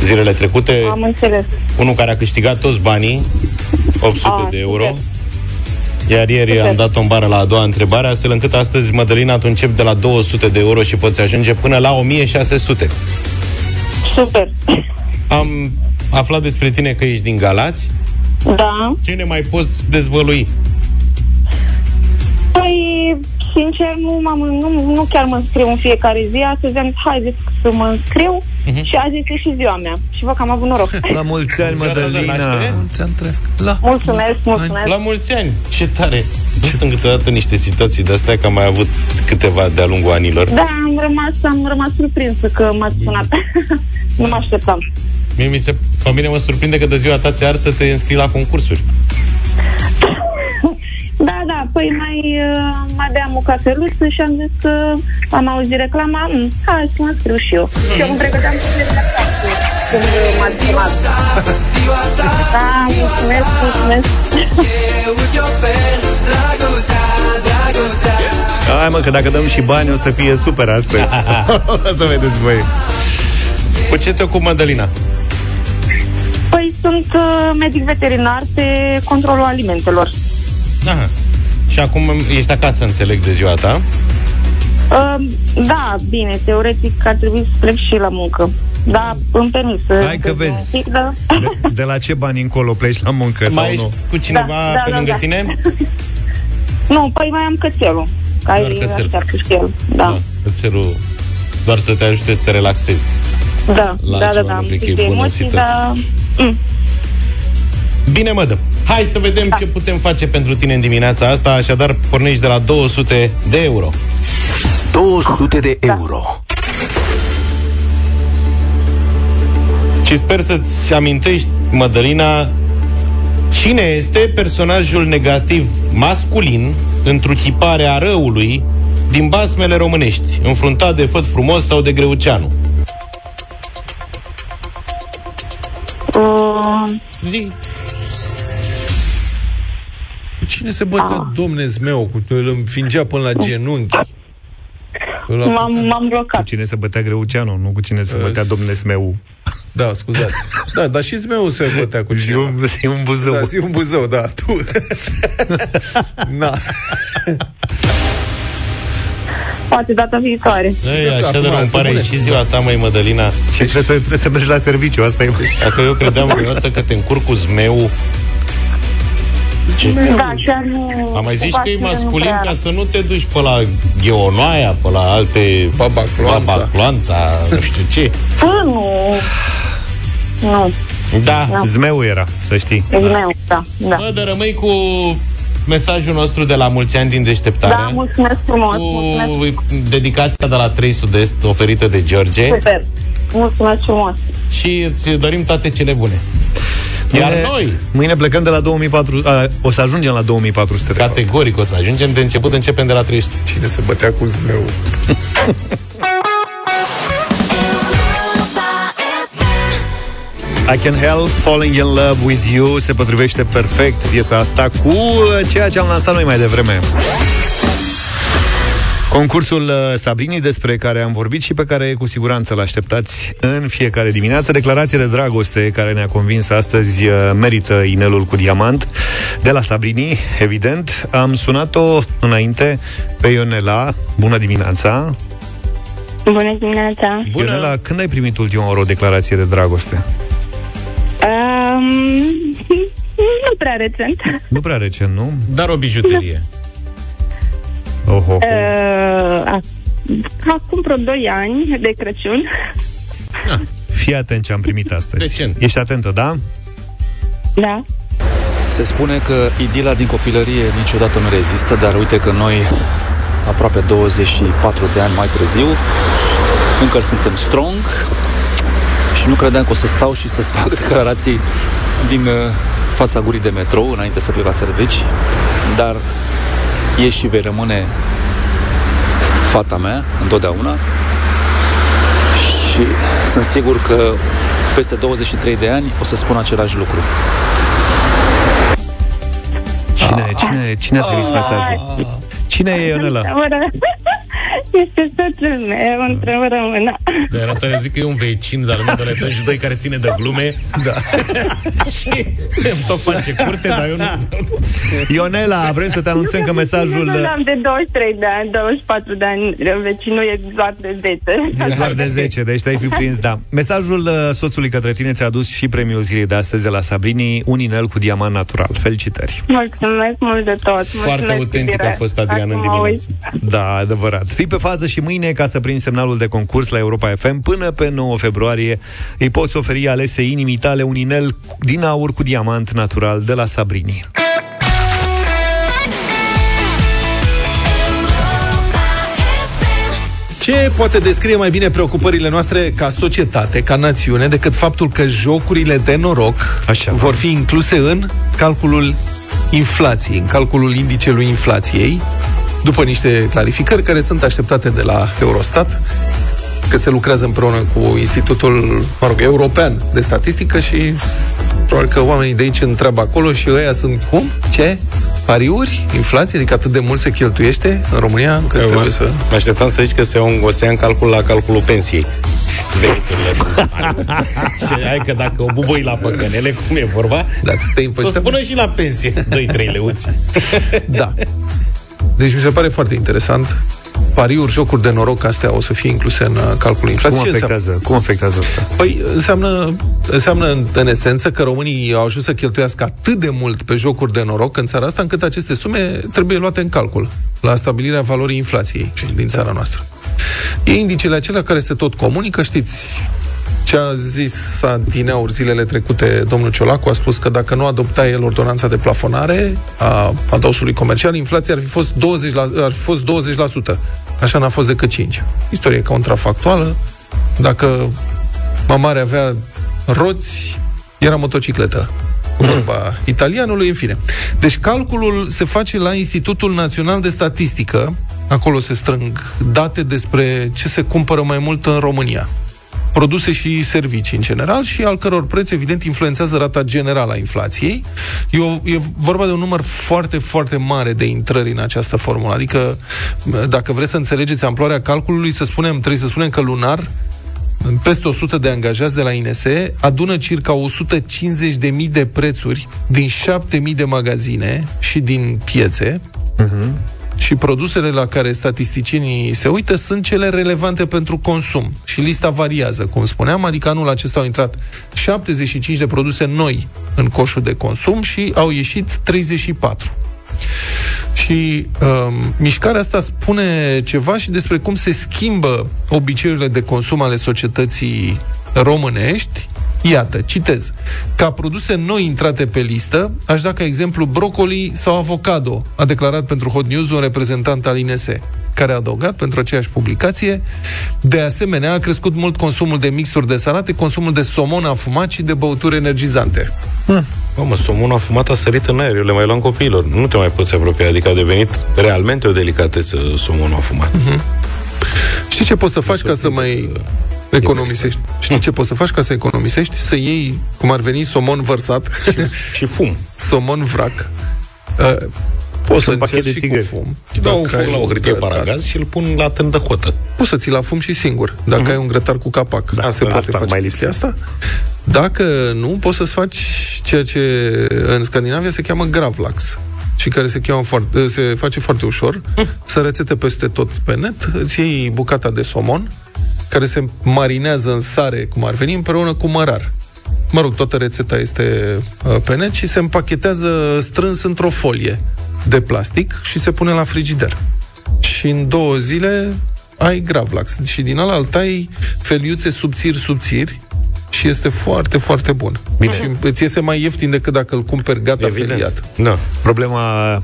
zilele trecute. Am înțeles. Unul care a câștigat toți banii, 800 Ah, de euro. super. Iar ieri Super. am dat-o în bară la a doua întrebare, astfel încât astăzi, Mădălina, tu începi de la 200 de euro și poți ajunge până la 1600. Super. Am aflat despre tine că ești din Galați. Da. Ce ne mai poți dezvălui? Păi, sincer, nu, m-am, nu, nu chiar mă înscriu în fiecare zi. Astăzi am zis, haideți să mă înscriu Mhm. și azi este și ziua mea. Și văd că am avut noroc. La mulți ani, Mădălina! Mulți ani trăiesc. La mulțumesc, mulțumesc. La mulți ani! Ce tare! Nu sunt câteodată niște situații de astea, că am mai avut câteva de-a lungul anilor. Da, am rămas, am rămas surprinsă că m-ați sunat. nu mă așteptam. Mie mi se, pe mine mă surprinde că de ziua ta ți-ar să te înscrii la concursuri. Da, da, păi mai, uh, mai beam o cafeluță și am zis că am auzit reclama, "Mm, hai să mă scriu și eu. Și eu îmi pregăteam să plec acasă când uh, m-ați chemat. Da, mulțumesc, mulțumesc. Hai mă, că dacă dăm și bani o să fie super astăzi. o să vedeți voi. Cu ce te ocupi, Mădălina? Păi sunt uh, medic veterinar pe controlul alimentelor. Aha. Și acum ești acasă, înțeleg, de ziua ta. Uh, da, bine, teoretic ar trebui să plec și la muncă. Da, îmi permis să... Hai că să- vezi. un pic, da. De, de la ce bani încolo pleci la muncă Mai sau ești nu? cu cineva Da, da, pe da, lângă da. tine? Nu, păi mai am cățelul. Care Doar cățel. așteaptă și el. Da, Cățelul doar să te ajute să te relaxezi. da, da, La da, altceva da, nu am cred că pic e de bună emoții, situație. dar... Mm. Bine, mădă. Hai să vedem ce putem face pentru tine în dimineața asta, așadar pornești de la 200 de euro. 200 de euro. Și sper să-ți amintești, Mădălina, cine este personajul negativ masculin întruchiparea răului din basmele românești, înfruntat de Făt Frumos sau de Greuceanu. Uh, Zi. Cu cine se bătea domne zmeu? Cu îl înfingea până la genunchi. Îl apuca- m-am, m-am Cu blocat. cine se bătea Greuceanu, nu cu cine se bătea domne Smeu. Da, scuzați. Da, dar și zmeu se bătea cu Și cineva. un, și un buzău. Da, zi un buzău, da, tu. Na. Poate data viitoare. Ei, așa Acum, de rău îmi pare bune. și ziua ta, mai Mădălina. Și trebuie să, trebuie să mergi la serviciu, asta e. Dacă eu credeam vreodată că te încurc cu zmeu, Da, chiar nu... am mai zis că e cumva nu masculin prea- ca să nu te duci pe la Gheonoaia, pe la alte... Baba Cloanța. Baba Cloanța, nu știu ce. Bă, nu... Nu, Da. Zmeu era, să știi. e meu, da, da. Bă, dar rămâi cu mesajul nostru de la mulți ani din deșteptare. Da, mulțumesc frumos, mulțumesc. cu dedicația de la 3 Sud-Est oferită de George Super. Mulțumesc frumos. și îți dorim toate cele bune. Iar Mâine- noi, Mâine plecăm de la 2400, a, o să ajungem la 2400 de euro. categoric o să ajungem, de început începem de la 300. Cine se bătea cu zmeu? I Can Help Falling in Love with You se potrivește perfect piesa asta cu uh, ceea ce am lansat noi mai devreme. Concursul uh, Sabrini despre care am vorbit și pe care cu siguranță îl așteptați în fiecare dimineață. Declarație de dragoste care ne-a convins astăzi uh, merită inelul cu diamant de la Sabrini, evident. Am sunat-o înainte pe Ionela. Bună dimineața! Bună dimineața! Ionela, când ai primit ultima oară o declarație de dragoste? Um, Nu prea recent. Nu prea recent, nu? Dar o bijuterie. Oho. Uh, a- acum vreo 2 ani de Crăciun. Fii atent ce am primit astăzi. Decent. Ești atentă, da? Da. Se spune că idila din copilărie niciodată nu rezistă, dar uite că noi, aproape 24 de ani mai târziu, încă suntem strong și nu credeam că o să stau și să-ți fac declarații din uh, fața gurii de metrou înainte să plec la servici, dar ești și vei rămâne fata mea întotdeauna și sunt sigur că peste 23 de ani o să spun același lucru. Cine, cine, cine a trimis mesajul? Cine e Ionela? Este soțul meu, între rămână. De era tare zic că e un vecin, dar nu de și doi care ține de glume. Da. și îmi tot face curte, dar eu nu... Ionela, vrem să te anunțăm că mesajul... Nu, nu, am de 23 de ani, 24 de ani, vecinul e doar de 10. E doar de 10, deci te-ai fi prins, da. Mesajul uh, soțului către tine ți-a adus și premiul zilei de astăzi de la Sabrini, un inel cu diamant natural. Felicitări! Mulțumesc mult de tot. Mulțumesc, autentic iubire. a fost Adrian în Acum dimineață. uit. Da, adevărat. Fii pe fază și mâine ca să prinzi semnalul de concurs la Europa FM până pe 9 februarie. Îi poți oferi alese inimii tale un inel din aur cu diamant natural de la Sabrini. Ce poate descrie mai bine preocupările noastre ca societate, ca națiune, decât faptul că jocurile de noroc Așa, vor fi incluse în calculul inflației, în calculul indicelui inflației, după niște clarificări care sunt așteptate de la Eurostat, că se lucrează împreună cu Institutul, mă rog, European de Statistică și probabil că oamenii de aici întreabă acolo și ăia sunt cum? Ce? Pariuri? Inflație? Adică atât de mult se cheltuiește în România încât Eu trebuie mă- să... Mă așteptam să zici că se o să ia în calcul la calculul pensiei. Veniturile. și hai că dacă o bubui la păcănele, cum e vorba, Dacă te să o spună și la pensie. 2-3 leuți. Da. Deci mi se pare foarte interesant. Pariuri, jocuri de noroc, astea o să fie incluse în uh, calculul inflației. Cum Ce înseamnă? afectează, cum afectează asta? Păi înseamnă, înseamnă în, în esență că românii au ajuns să cheltuiască atât de mult pe jocuri de noroc în țara asta, încât aceste sume trebuie luate în calcul la stabilirea valorii inflației din țara noastră. E indicele acelea care se tot comunică, știți ce a zis Adineauri zilele trecute domnul Ciolacu, a spus că dacă nu adopta el ordonanța de plafonare a adosului comercial, inflația ar fi fost 20%. La, ar fi fost 20%. Așa n-a fost decât 5%. Istorie contrafactuală. Dacă mamare avea roți, era motocicletă. Vorba italianului, în fine. Deci calculul se face la Institutul Național de Statistică. Acolo se strâng date despre ce se cumpără mai mult în România produse și servicii în general și al căror preț, evident, influențează rata generală a inflației. E, o, e vorba de un număr foarte, foarte mare de intrări în această formulă. Adică, dacă vreți să înțelegeți amploarea calculului, să spunem, trebuie să spunem că lunar peste 100 de angajați de la INSE adună circa 150.000 de prețuri din 7.000 de magazine și din piețe și produsele la care statisticienii se uită sunt cele relevante pentru consum. Și lista variază, cum spuneam, adică anul acesta au intrat 75 de produse noi în coșul de consum și au ieșit 34. Și um, mișcarea asta spune ceva și despre cum se schimbă obiceiurile de consum ale societății românești. Iată, citez. Ca produse noi intrate pe listă, aș da ca exemplu brocoli sau avocado, a declarat pentru Hot News un reprezentant al INSE, care a adăugat pentru aceeași publicație. De asemenea, a crescut mult consumul de mixuri de salate, consumul de somon afumat și de băuturi energizante. Bă, mă, somonul afumat a sărit în aer, eu le mai luam copiilor. Nu te mai poți apropia, adică a devenit realmente o delicatesă somonul afumat. Știi ce poți să faci ca să mai economisești? Știi ce poți să faci ca să economisești? Să iei, cum ar veni, somon vărsat și fum. Somon vrac. Uh, poți să un pachet încerci de și cu țigări. fum. Dau un Dacă fum ai la o un hârtie grătar. paragaz și îl pun la tândă hotă. Poți să ți la fum și singur, dacă ai un grătar cu capac. Da, se asta- poate asta face mai chestia asta. Dacă nu, poți să-ți faci ceea ce în Scandinavia se cheamă gravlax și care se, cheamă foarte, se face foarte ușor, să rețete peste tot pe net, îți iei bucata de somon, care se marinează în sare, cum ar veni, împreună cu mărar. mă rog, toată rețeta este uh, pe net și se împachetează strâns într-o folie de plastic și se pune la frigider. Și în două zile ai gravlax. Și din ala ai feliuțe subțiri, subțiri, și este foarte, foarte bun. Bine. Și îți iese mai ieftin decât dacă îl cumperi gata Evident. feliat. Da. Problema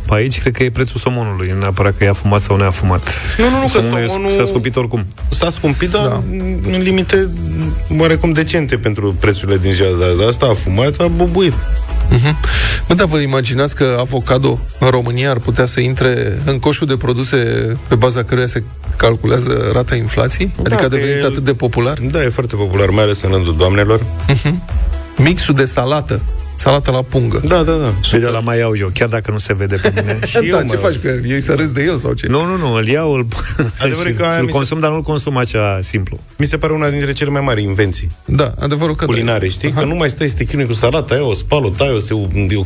pe aici cred că e prețul somonului, nu neapărat că e afumat sau neafumat. Nu, nu, nu, că Somonul, somonul- s-a scumpit oricum. S-a scumpit, dar Da. în limite oarecum decente pentru prețurile din ziua de azi. Dar asta a fumat, a bubuit. Mhm. Bă, dar vă imaginați că avocado în România ar putea să intre în coșul de produse pe baza căruia se calculează rata inflației? Adică a că devenit el- atât de popular? Da, e foarte popular, mai ales în rândul doamnelor. Mixul de salată, salată la pungă. Da, da, da. Și de la mai iau eu, chiar dacă nu se vede pe mine. Și da, ce faci? Că ei să râzi de el sau ce? Nu, nu, nu, îl iau, îl, Adevărul și că aia îl mi se- consum, dar nu-l consum așa simplu. Mi se pare una dintre cele mai mari invenții Da, adevărul că culinare, da, știi? Că nu mai stai să te chinui cu salata aia, o spală, o tai, o se,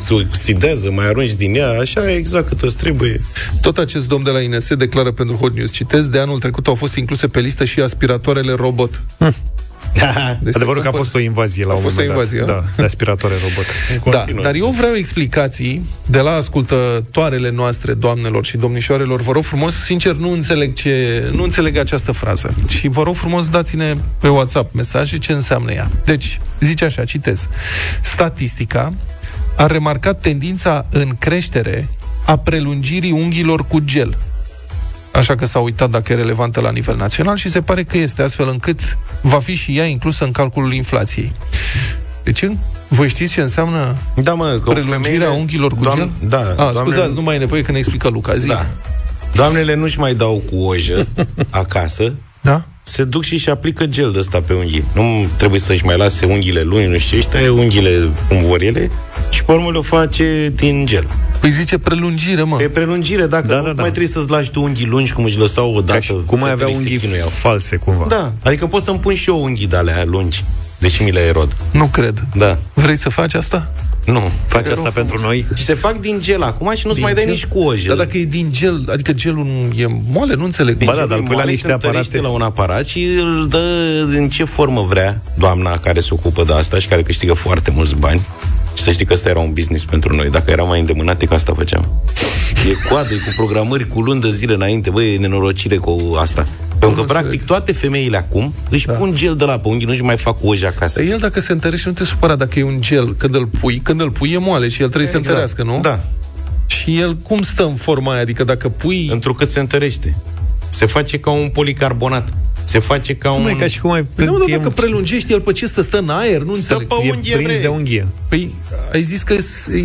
se oxidează, mai arunci din ea, așa e exact cât îți trebuie. Tot acest domn de la INS declară pentru Hot News, citez, de anul trecut au fost incluse pe listă și aspiratoarele robot. Deci Adevărul se că a cumpăr- fost o invazie la A un fost moment o invazie, dat. a? Da, de aspiratoare robot. Da, dar eu vreau explicații de la ascultătoarele noastre, doamnelor și domnișoarelor. Vă rog frumos, sincer, nu înțeleg, ce, nu înțeleg această frază. Și vă rog frumos, dați-ne pe WhatsApp mesaje ce înseamnă ea. Deci, zice așa, citez. Statistica a remarcat tendința în creștere a prelungirii unghiilor cu gel. Așa că s-a uitat dacă e relevantă la nivel național și se pare că este astfel încât va fi și ea inclusă în calculul inflației. Deci, voi știți ce înseamnă Da, mă, că prelungirea femeile- unghiilor cu Doam- gel? Da, A, doamnele- scuzați, nu mai e nevoie că ne explică Luca, zi. Da. Doamnele nu-și mai dau cu ojă acasă, Da? se duc și și aplică gel de ăsta pe unghii. Nu trebuie să-și mai lase unghiile lungi, nu știu ce, își taie unghiile cum vor ele și pe urmă le face din gel. Păi zice prelungire, mă. Pe prelungire, dacă da, nu da, da. mai trebuie să-ți lași tu unghii lungi cum își lăsau odată. și cum mai avea fetele unghii se chinuiau. false, cumva. Da, adică pot să-mi pun și eu unghii de alea lungi, deși mi le erod. Nu cred. Da. Vrei să faci asta? Nu. Faci Te rog asta pentru noi? Și se fac din gel acum și nu-ți Din mai dai gel? nici cu ojă. Dar dacă e din gel, adică gelul nu e moale, nu înțeleg. Ba da, Gelul dar îl pui la moale niște se întărește aparate. la un aparat și îl dă în ce formă vrea doamna care se ocupă de asta și care câștigă foarte mulți bani. Și să știi că ăsta era un business pentru noi. Dacă eram mai îndemânate, că asta făceam. E coadă, e cu programări cu luni de zile înainte. Băi, e nenorocire cu asta. Pentru că, practic, toate femeile acum își da. pun gel de la pe unghii, nu-și mai fac oji acasă. Dar el dacă se întărește, nu te supăra dacă e un gel. Când îl pui, când îl pui e moale și el trebuie Exact. să întărească, nu? Da. Și el cum stă în forma aia? Adică dacă pui... Întrucât se întărește. Se face ca un policarbonat. Se face ca Cum un... e ca și cum ai... Păi, nu, dar dacă prelungești, el pe ce stă? Stă în aer? Nu Stă înțeleg. pe e unghie, prins bre. de unghie. Păi ai zis că,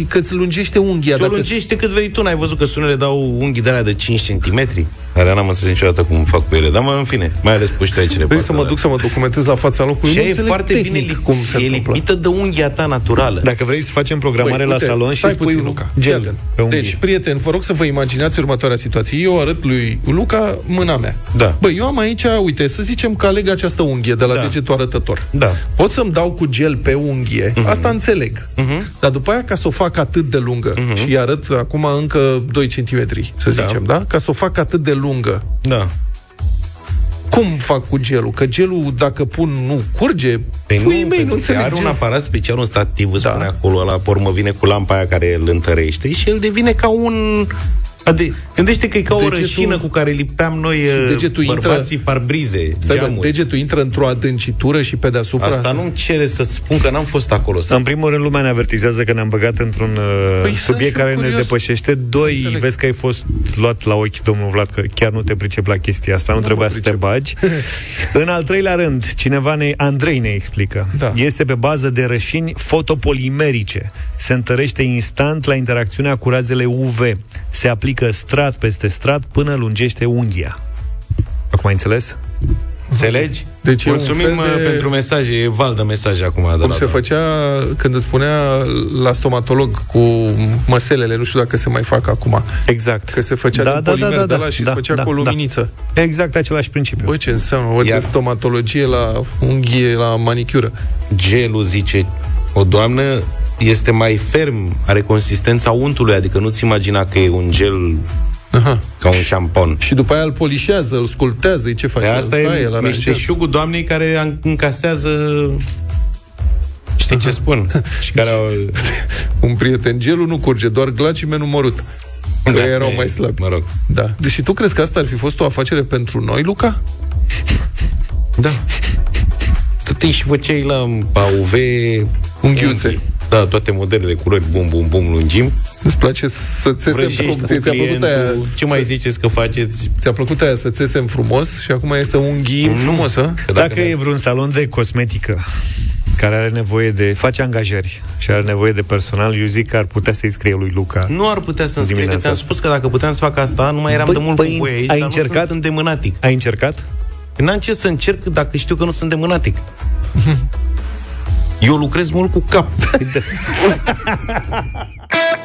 că îți lungește unghia. Și o dacă- lungește cât vrei tu, n-ai văzut că sunele dau unghii de alea de 5 cm? Care n-am înțeles niciodată cum fac cu ele. Dar mă, în fine, mai ales puștoaiele. Vrei să mă duc să mă documentez la fața locului? Și Nu e înțeleg foarte bine tehnic li- cum se e întâmplă. lipită de unghia ta naturală. Dacă vrei să facem programare Păi, la uite, salon și stai spui puțin, Luca. Fii gel atent. pe unghii. Deci, prieten, vă rog să vă imaginați următoarea situație. Eu arăt lui Luca mâna mea. Da. Băi, eu am aici, uite, să zicem că aleg această unghie de la Da. degetul arătător. Da. Pot să-mi dau cu gel pe unghie, asta înțeleg. Dar după aia, ca să o fac atât de lungă, și îi arăt acum încă 2 cm, să zicem, da? Ca să o fac atât de lungă, Da. cum fac cu gelul? Că gelul, dacă pun, nu curge? Păi Puii mei, nu pentru că înțeleg are un gel. aparat special, un stativ, îți Da. spune acolo, la pormă vine cu lampa aia care îl întărește și el devine ca un... Ade, gândește că e ca o Degetul- rășină cu care lipeam noi Și uh, degetul intră- bărbații parbrize, Stai, bă, geamuri. degetul intră într-o adâncitură și pe deasupra... Asta nu-mi cere să spun că n-am fost acolo. Să... În primul rând, lumea ne avertizează că ne-am băgat într-un uh, Păi, sunt subiect și eu care ne curios. depășește. Doi, Înțeleg. vezi că ai fost luat la ochi, domnul Vlad, că chiar nu te pricep la chestia asta, nu, Nu trebuia mă să te pricep. bagi. În al treilea rând, cineva ne, Andrei ne explică. Da. Este pe bază de rășini fotopolimerice. Se întărește instant la interacțiunea cu razele UV. Se aplică strat peste strat până lungește unghia. Acum ai înțeles? Înțelegi? Deci e un Mulțumim fel uh, de- pentru mesaje, e val de mesaje acum. De Cum la se făcea când îți spunea la stomatolog cu măselele, nu știu dacă se mai fac acum, Exact. că se făcea din polimer de la și se făcea cu o luminiță. Exact același principiu. Bă, ce înseamnă? O de Iar- stomatologie la unghie, la manicură. Gelul, zice o doamnă, este mai ferm, are consistența untului, adică nu-ți imagina că e un gel Aha. ca un șampon. Și după aia îl polișează, îl sculptează, îi ce face? Pe asta Îl taie, e îl niște aranjează. șugul doamnei care an- încasează Știi ce spun? și care au... Un prieten, gelul nu curge, doar glacime numărut. Că Da, erau e, mai slabi. Mă rog. Da. Deci tu crezi că asta ar fi fost o afacere pentru noi, Luca? Da. Stăteai și făceai la AUV... Unghiuțe. Da, toate modelele, culori, bum, bum, bum, lungim. Îți place să țesem Vrăjești frumos? cu Ție- Ți-a plăcut aia? clientul. Ce mai ziceți că faceți? Ți-a plăcut aia să țesem frumos și acum e să unghim frumos, a? Dacă, dacă e vreun salon de cosmetică care are nevoie de... face angajări și are nevoie de personal, eu zic că ar putea să-i scrie lui Luca. Nu ar putea să-mi scrie, că Dimineața ți-am spus că dacă puteam să fac asta, nu mai eram Păi- de mult păi, cu voi aici, ai dar încercat? nu sunt îndemânatic. Ai încercat? N-am ce să încerc dacă știu că nu sunt îndemânatic. Eu lucrez mult cu cap.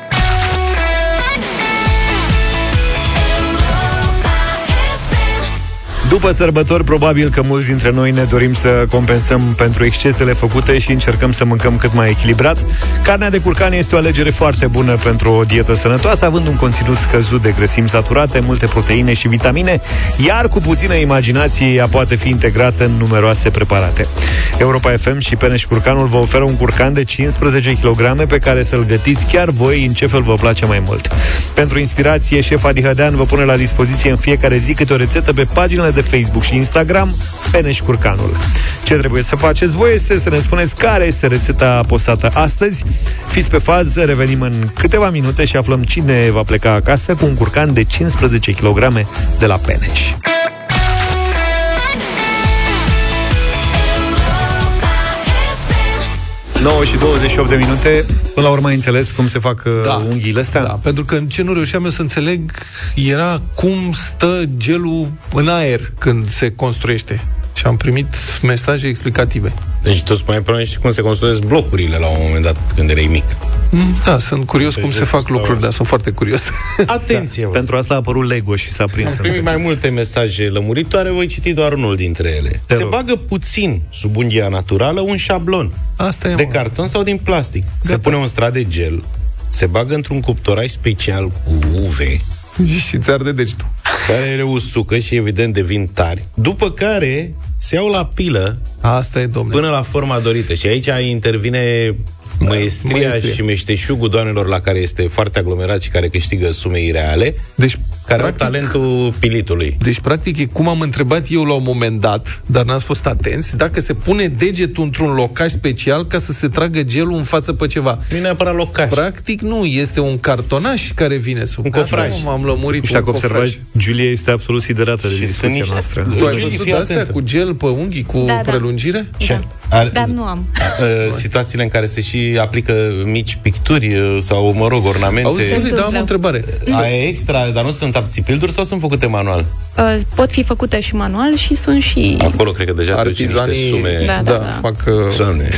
După sărbători, probabil că mulți dintre noi ne dorim să compensăm pentru excesele făcute și încercăm să mâncăm cât mai echilibrat. Carnea de curcan este o alegere foarte bună pentru o dietă sănătoasă, având un conținut scăzut de grăsimi saturate, multe proteine și vitamine, iar cu puțină imaginație ea poate fi integrată în numeroase preparate. Europa FM și Peneș Curcanul vă oferă un curcan de 15 kg pe care să-l gătiți chiar voi în ce fel vă place mai mult. Pentru inspirație, șef Adi Hădean vă pune la dispoziție în fiecare zi câte o rețetă pe paginile de Facebook și Instagram Peneș Curcanul. Ce trebuie să faceți voi este să ne spuneți care este rețeta postată astăzi. Fiți pe fază, revenim în câteva minute și aflăm cine va pleca acasă cu un curcan de 15 kg de la Peneș. 9 și 28 de minute. Până la urmă ai înțeles cum se fac da. unghiile astea? Da, pentru că ce nu reușeam eu să înțeleg era cum stă gelul în aer când se construiește. Și am primit mesaje explicative. Deci tu spuneai până și cum se construiesc blocurile la un moment dat când erai mic. Mm, Da, sunt curios Deci cum se de fac stau- lucruri, dar sunt foarte curios. Atenție! Da. Pentru asta a apărut Lego și s-a prins. Am primit mai multe mesaje lămuritoare, voi citi doar unul dintre ele. Te Se rog. bagă puțin sub unghia naturală un șablon Asta e, de mă. carton sau din plastic. Se pune un strat de gel, se bagă într-un cuptorai special cu UV, și ți arde degetul. care usucă și evident devin tari, după care se iau la pilă Asta e, domnule. până la forma dorită. Și aici intervine maestria, maestria. și meșteșugul doamnelor la care este foarte aglomerat și care câștigă sume ireale, Deci, care practic, au talentul pilitului. Deci, practic, e cum am întrebat eu la un moment dat, dar n-ați fost atenți, dacă se pune degetul într-un locaș special ca să se tragă gelul în față pe ceva. Nu e neapărat locaș. Practic, nu. Este un cartonaș care vine sub Un casă. cofraj. M-am lămurit. Și dacă un cofraj. observați, Julia este absolut siderată de Și sunt discuția niște- noastră. Tu ai Julie, văzut fii astea atentă. cu gel pe unghii, cu Da, da. prelungire? Ce? Are, Dar nu am. uh, situațiile în care se și aplică mici picturi uh, sau, mă rog, ornamente. Auzi, Julie, da, am o întrebare. Aia e extra, dar nu sunt apțipilduri sau sunt făcute manual? Uh, pot fi făcute și manual și sunt și... Acolo cred că deja trece niște Artizanii, sume. Da, da, da, da. fac... uh, Doamne.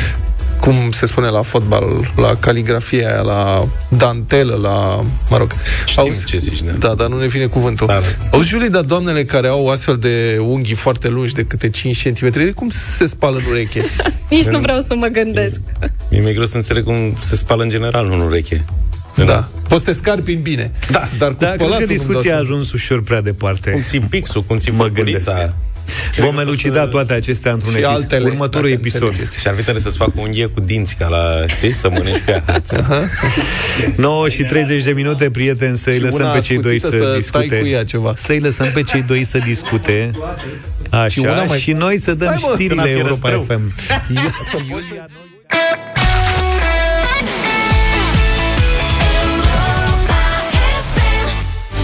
cum se spune la fotbal, la caligrafia aia, la dantelă, la... Mă rog. Știm ce zici, da. Da, dar nu ne vine cuvântul. Da, da. Auzi, Julie, dar doamnele care au astfel de unghii foarte lungi de câte 5 cm, cum se spală în ureche? Nici nu vreau să mă gândesc. Mi-e mai greu să înțeleg cum se spală în general, nu în ureche. Da. Poți să te scarpi în bine. Da. Dar cu Da, cred spălatul că nu-mi discuția a dau seama. ajuns ușor prea departe. Cum ții pixul, cum ții Mă gândesc. făculița. Vom elucida toate acestea într-un Și episod. altele, următorul dacă episod. înțelegeți. Și ar fi tare să-ți fac o unghie cu dinți, ca la, știi, să mănânci pe ea. 9 și 30 de minute, prieteni, să-i Și lăsăm una pe cei doi ascuțită să, să discute. stai cu ea ceva. Să-i lăsăm pe cei doi să discute. Așa, Și și, una mai- și noi să dăm Stai, mă, știrile că n-a fi Europa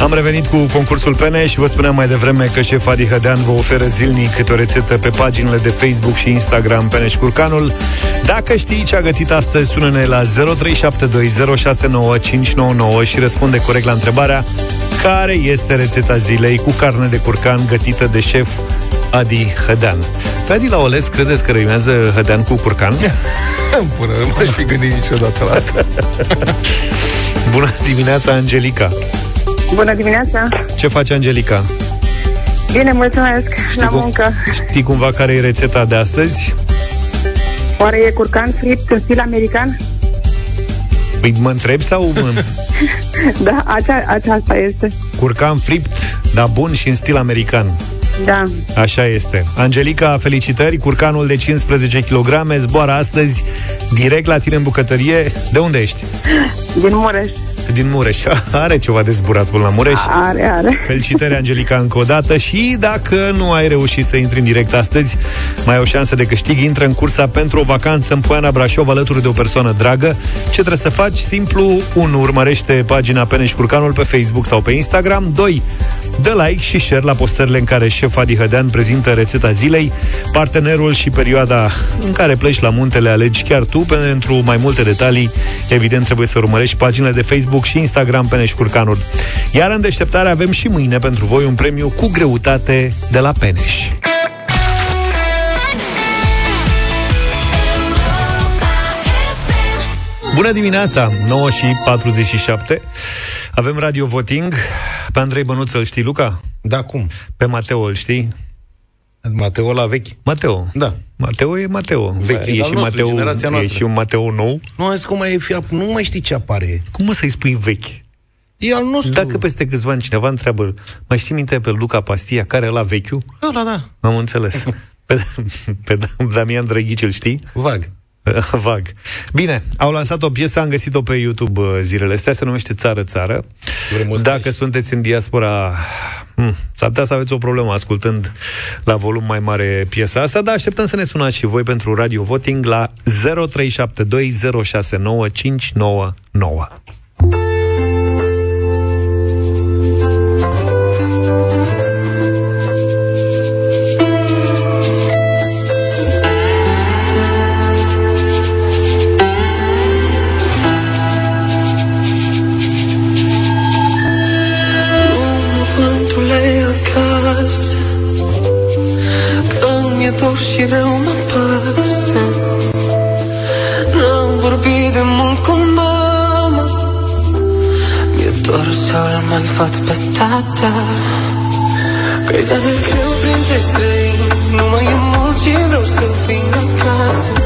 Am revenit cu concursul Pene și vă spuneam mai devreme că șef Adi Hădean vă oferă zilnic câte o rețetă pe paginile de Facebook și Instagram Peneș și Curcanul. Dacă știi ce a gătit astăzi, sună-ne la 0372069599 și răspunde corect la întrebarea care este rețeta zilei cu carne de curcan gătită de șef Adi Hădean. Pe Adi la Oles, credeți că rimează Hădean cu curcan? Bună, nu m-aș fi gândit niciodată la asta. Bună dimineața, Angelica! Bună dimineața! Ce face Angelica? Bine, mulțumesc! la cum- muncă. Știi cumva care e rețeta de astăzi? Oare e curcan fript în stil american? Păi mă întreb sau mă... Da, acea, aceasta este. curcan fript, dar bun și în stil american. Da. Așa este. Angelica, felicitări! Curcanul de 15 kg zboară astăzi direct la tine în bucătărie. De unde ești? Din Mureș. Din Mureș. Are ceva de zburat până la Mureș. Are, are. Felicitări, Angelica, încă o dată și dacă nu ai reușit să intri în direct astăzi, mai ai o șansă de câștig. Intră în cursa pentru o vacanță în Poiana Brașov alături de o persoană dragă. Ce trebuie să faci? Simplu, 1. Urmărește pagina Peneș Curcanul pe Facebook sau pe Instagram. 2. Dă like și share la postările în care șef Adi Hădean prezintă rețeta zilei, partenerul și perioada în care pleci la munte le alegi chiar tu. Pentru mai multe detalii, evident, trebuie să urmărești paginile de Facebook și Instagram Peneș Curcanul. Iar în deșteptare avem și mâine pentru voi un premiu cu greutate de la Peneș. Bună dimineața, 9 și 47 Avem radio voting Pe Andrei Bănuț îl știi, Luca? Da, cum? Pe Mateo îl știi? Mateo la vechi? Mateo Da. Mateo e Mateo Vechi, E e și al nostru, Mateo, generația e noastră. și un Mateo nou Nu am zis cum mai e fi, nu mai știi ce apare. Cum mă să-i spui vechi? E al nostru. Dacă peste câțiva ani cineva întreabă Mai știi minte pe Luca Pastia Care e la vechiul? Da, da, da. Am înțeles Pe, pe Damian Drăghici îl știi? Vag. Vag. Bine, au lansat o piesă, am găsit-o pe YouTube uh, zilele astea, se numește Țară Țară. Dacă sunteți în diaspora, hmm, s-ar putea să aveți o problemă ascultând la volum mai mare piesa asta, dar așteptăm să ne sunați și voi pentru Radio Voting la 0372069599. Mi-e dor și rău mă pasă N-am vorbit de mult cu mama Mi-e dor să-l mai văd pe tata. Că-i tare greu printre străini. Nu mai e mult și vreau să vin acasă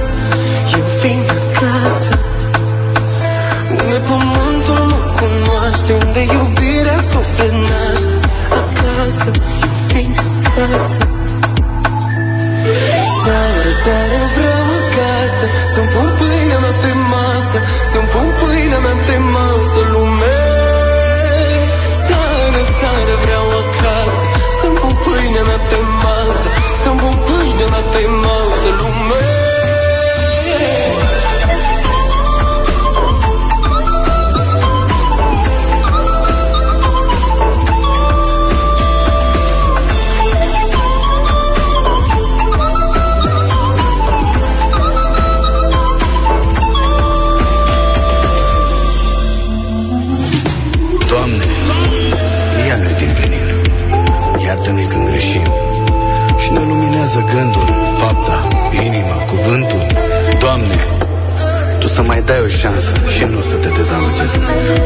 dai o șansă și nu să te dezamăgesc.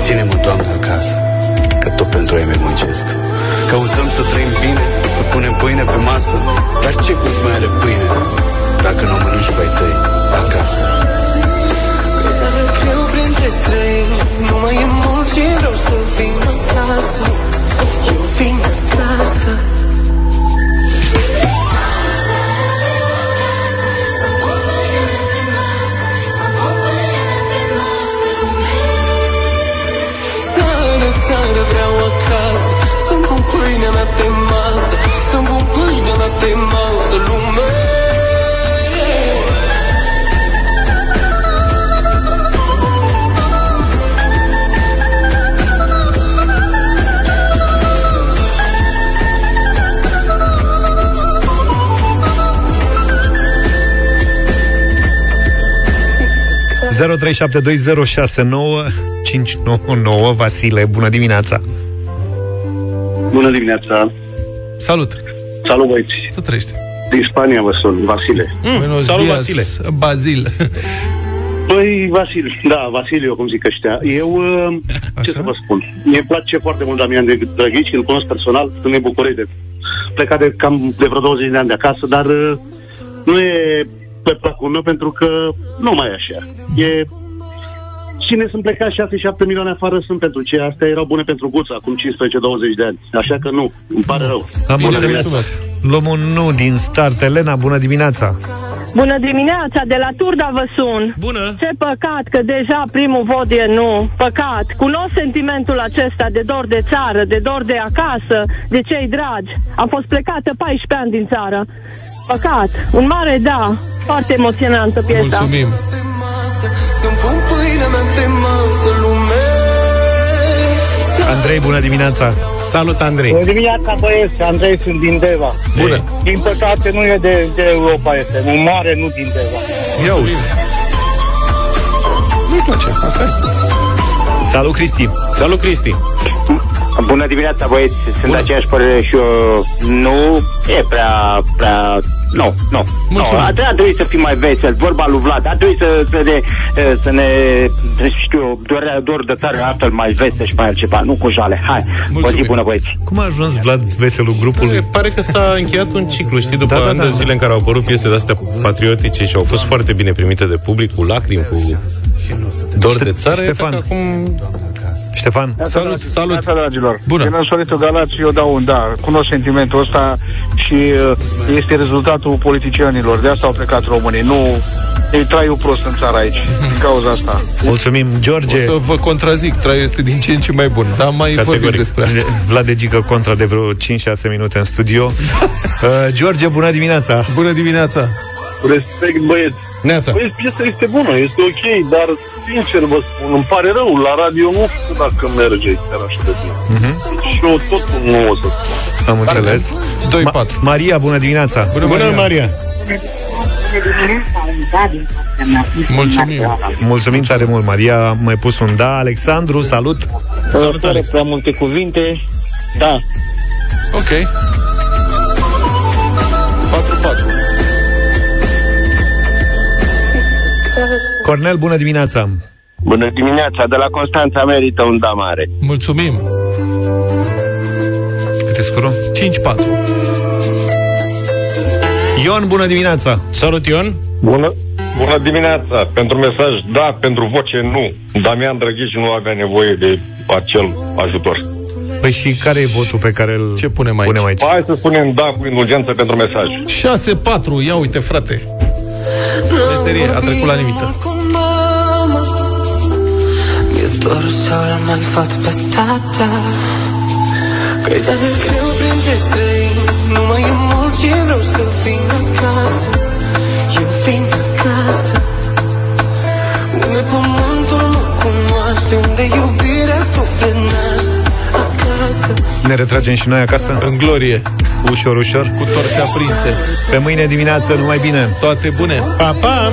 Ține-mă, Doamne, acasă Că tot pentru ei mi muncesc Căutăm să trăim bine, să punem pâine pe masă Dar ce gust mai are pâine? Dacă nu o mănânci pe ai tăi acasă. Dar greu printre străini Nu mai e mult și vreau să vin acasă. Eu vin acasă pâinea mea pe masă Să-mi pun pâinea mea pe masă Lume Vasile, bună dimineața! Bună dimineața! Salut! Salut, băieți! Să trăiești! Din Spania vă sun, Vasile. Buenos salut, dias, Vasile. Bazil. Păi, Vasile, da, Vasile, eu cum zic ăștia. Eu, uh, ce să vă spun, mi-e place foarte mult Damian de Drăghici, îl cunosc personal, sunt din București, de, plecat de cam de vreo 20 de ani de acasă, dar uh, nu e pe placul meu pentru că nu mai e așa. E Cine sunt plecat 6-7 milioane afară sunt pentru ce astea erau bune pentru guța acum 15-20 de ani. Așa că nu, îmi pare rău. Am Bună înțeles. dimineața. Luăm un nu din start. Elena, bună dimineața! Bună dimineața, de la Turda vă sun. Bună. Ce păcat că deja primul vot e nu. Păcat. Cunosc sentimentul acesta de dor de țară, de dor de acasă, de cei dragi. Am fost plecată 14 ani din țară. Păcat. Un mare da. Foarte emoționantă piesa. Mulțumim. Să-mi pun pâinea mea pe masă lume Andrei, bună dimineața! Salut, Andrei! Bună dimineața, băieți, Andrei, sunt din Deva. Bună! Din păcate nu e de, de Europa, este un mare, nu din Deva. Ia uzi. Nu-i place, asta e. Salut, Cristi! Salut, Cristi! Bună dimineața, băieți. Sunt Bună. de aceeași părere și eu. Nu e prea, prea... Nu, nu. nu. Mulțumim. Ar ar trebui să fim mai vesel. Vorba lui Vlad. Ar trebui să, să, ne, să ne, știu eu, dor, dor de țară altfel mai vesel și mai altceva. Nu cu jale. Hai, o zi Mulțumim. bună, băieți. Cum a ajuns Vlad veselul grupului? E, pare că s-a încheiat un ciclu, știi, după Da, da, ani da. de zile în care au apărut piese de-astea patriotice și au fost foarte bine primite de public, cu lacrimi, cu dor de țară. iată Ștefan. că Acum... Ștefan, Salut, salut! Neața, dragilor. Bună. Din însoritul Galați, eu dau un da. Cunosc sentimentul ăsta și uh, este rezultatul politicienilor. De asta au plecat românii. Nu e traiul prost în țară aici. Din cauza asta. mulțumim, O George! să vă contrazic, traiul este din ce în ce mai bun, dar mai vorbim Categoric. despre asta. Vlad de Gică contra de vreo 5-6 minute în studio. uh, George, bună dimineața! Bună dimineața! Respect, băieți. Neața! Băieți, piesa este bună, este ok, dar sincer vă spun, îmi pare rău, la radio nu știu dacă merge chiar așa de bine. Mhm. Și eu tot nu o să Am înțeles. 2-4. Maria, bună dimineața! Bună, Bună, Maria. Maria! Mulțumim. Mulțumim tare mult, Maria. Mai pus un da. Alexandru, salut! Salut, Fără Alex! prea multe cuvinte, da. Ok. 4-4. Cornel, bună dimineața! Bună dimineața. De la Constanța merită un da mare. Mulțumim. Câte scuru? 5-4. Ion, bună dimineața! Salut, Ion! Bună, bună dimineața. Pentru mesaj, da, pentru voce, nu. Damian Drăghici nu avea nevoie de acel ajutor. Păi și care e votul pe care îl Ce punem aici? punem aici? Hai să spunem da cu indulgență pentru mesaj. 6-4, ia uite, frate. Meserie, a trecut la limită. Cu mama Mi-e dor să-l mai fac pe tata Că e de greu printre străini Nu mai e mult și vreau să vin acasă Eu vin acasă Unde pământul nu cunoaște Unde iubirea suflet naște Acasă Ne retragem și noi acasă? În glorie, Ușor, ușor. cu torțe aprinse. Pe mâine dimineață, numai bine! Toate bune. Pa, pa!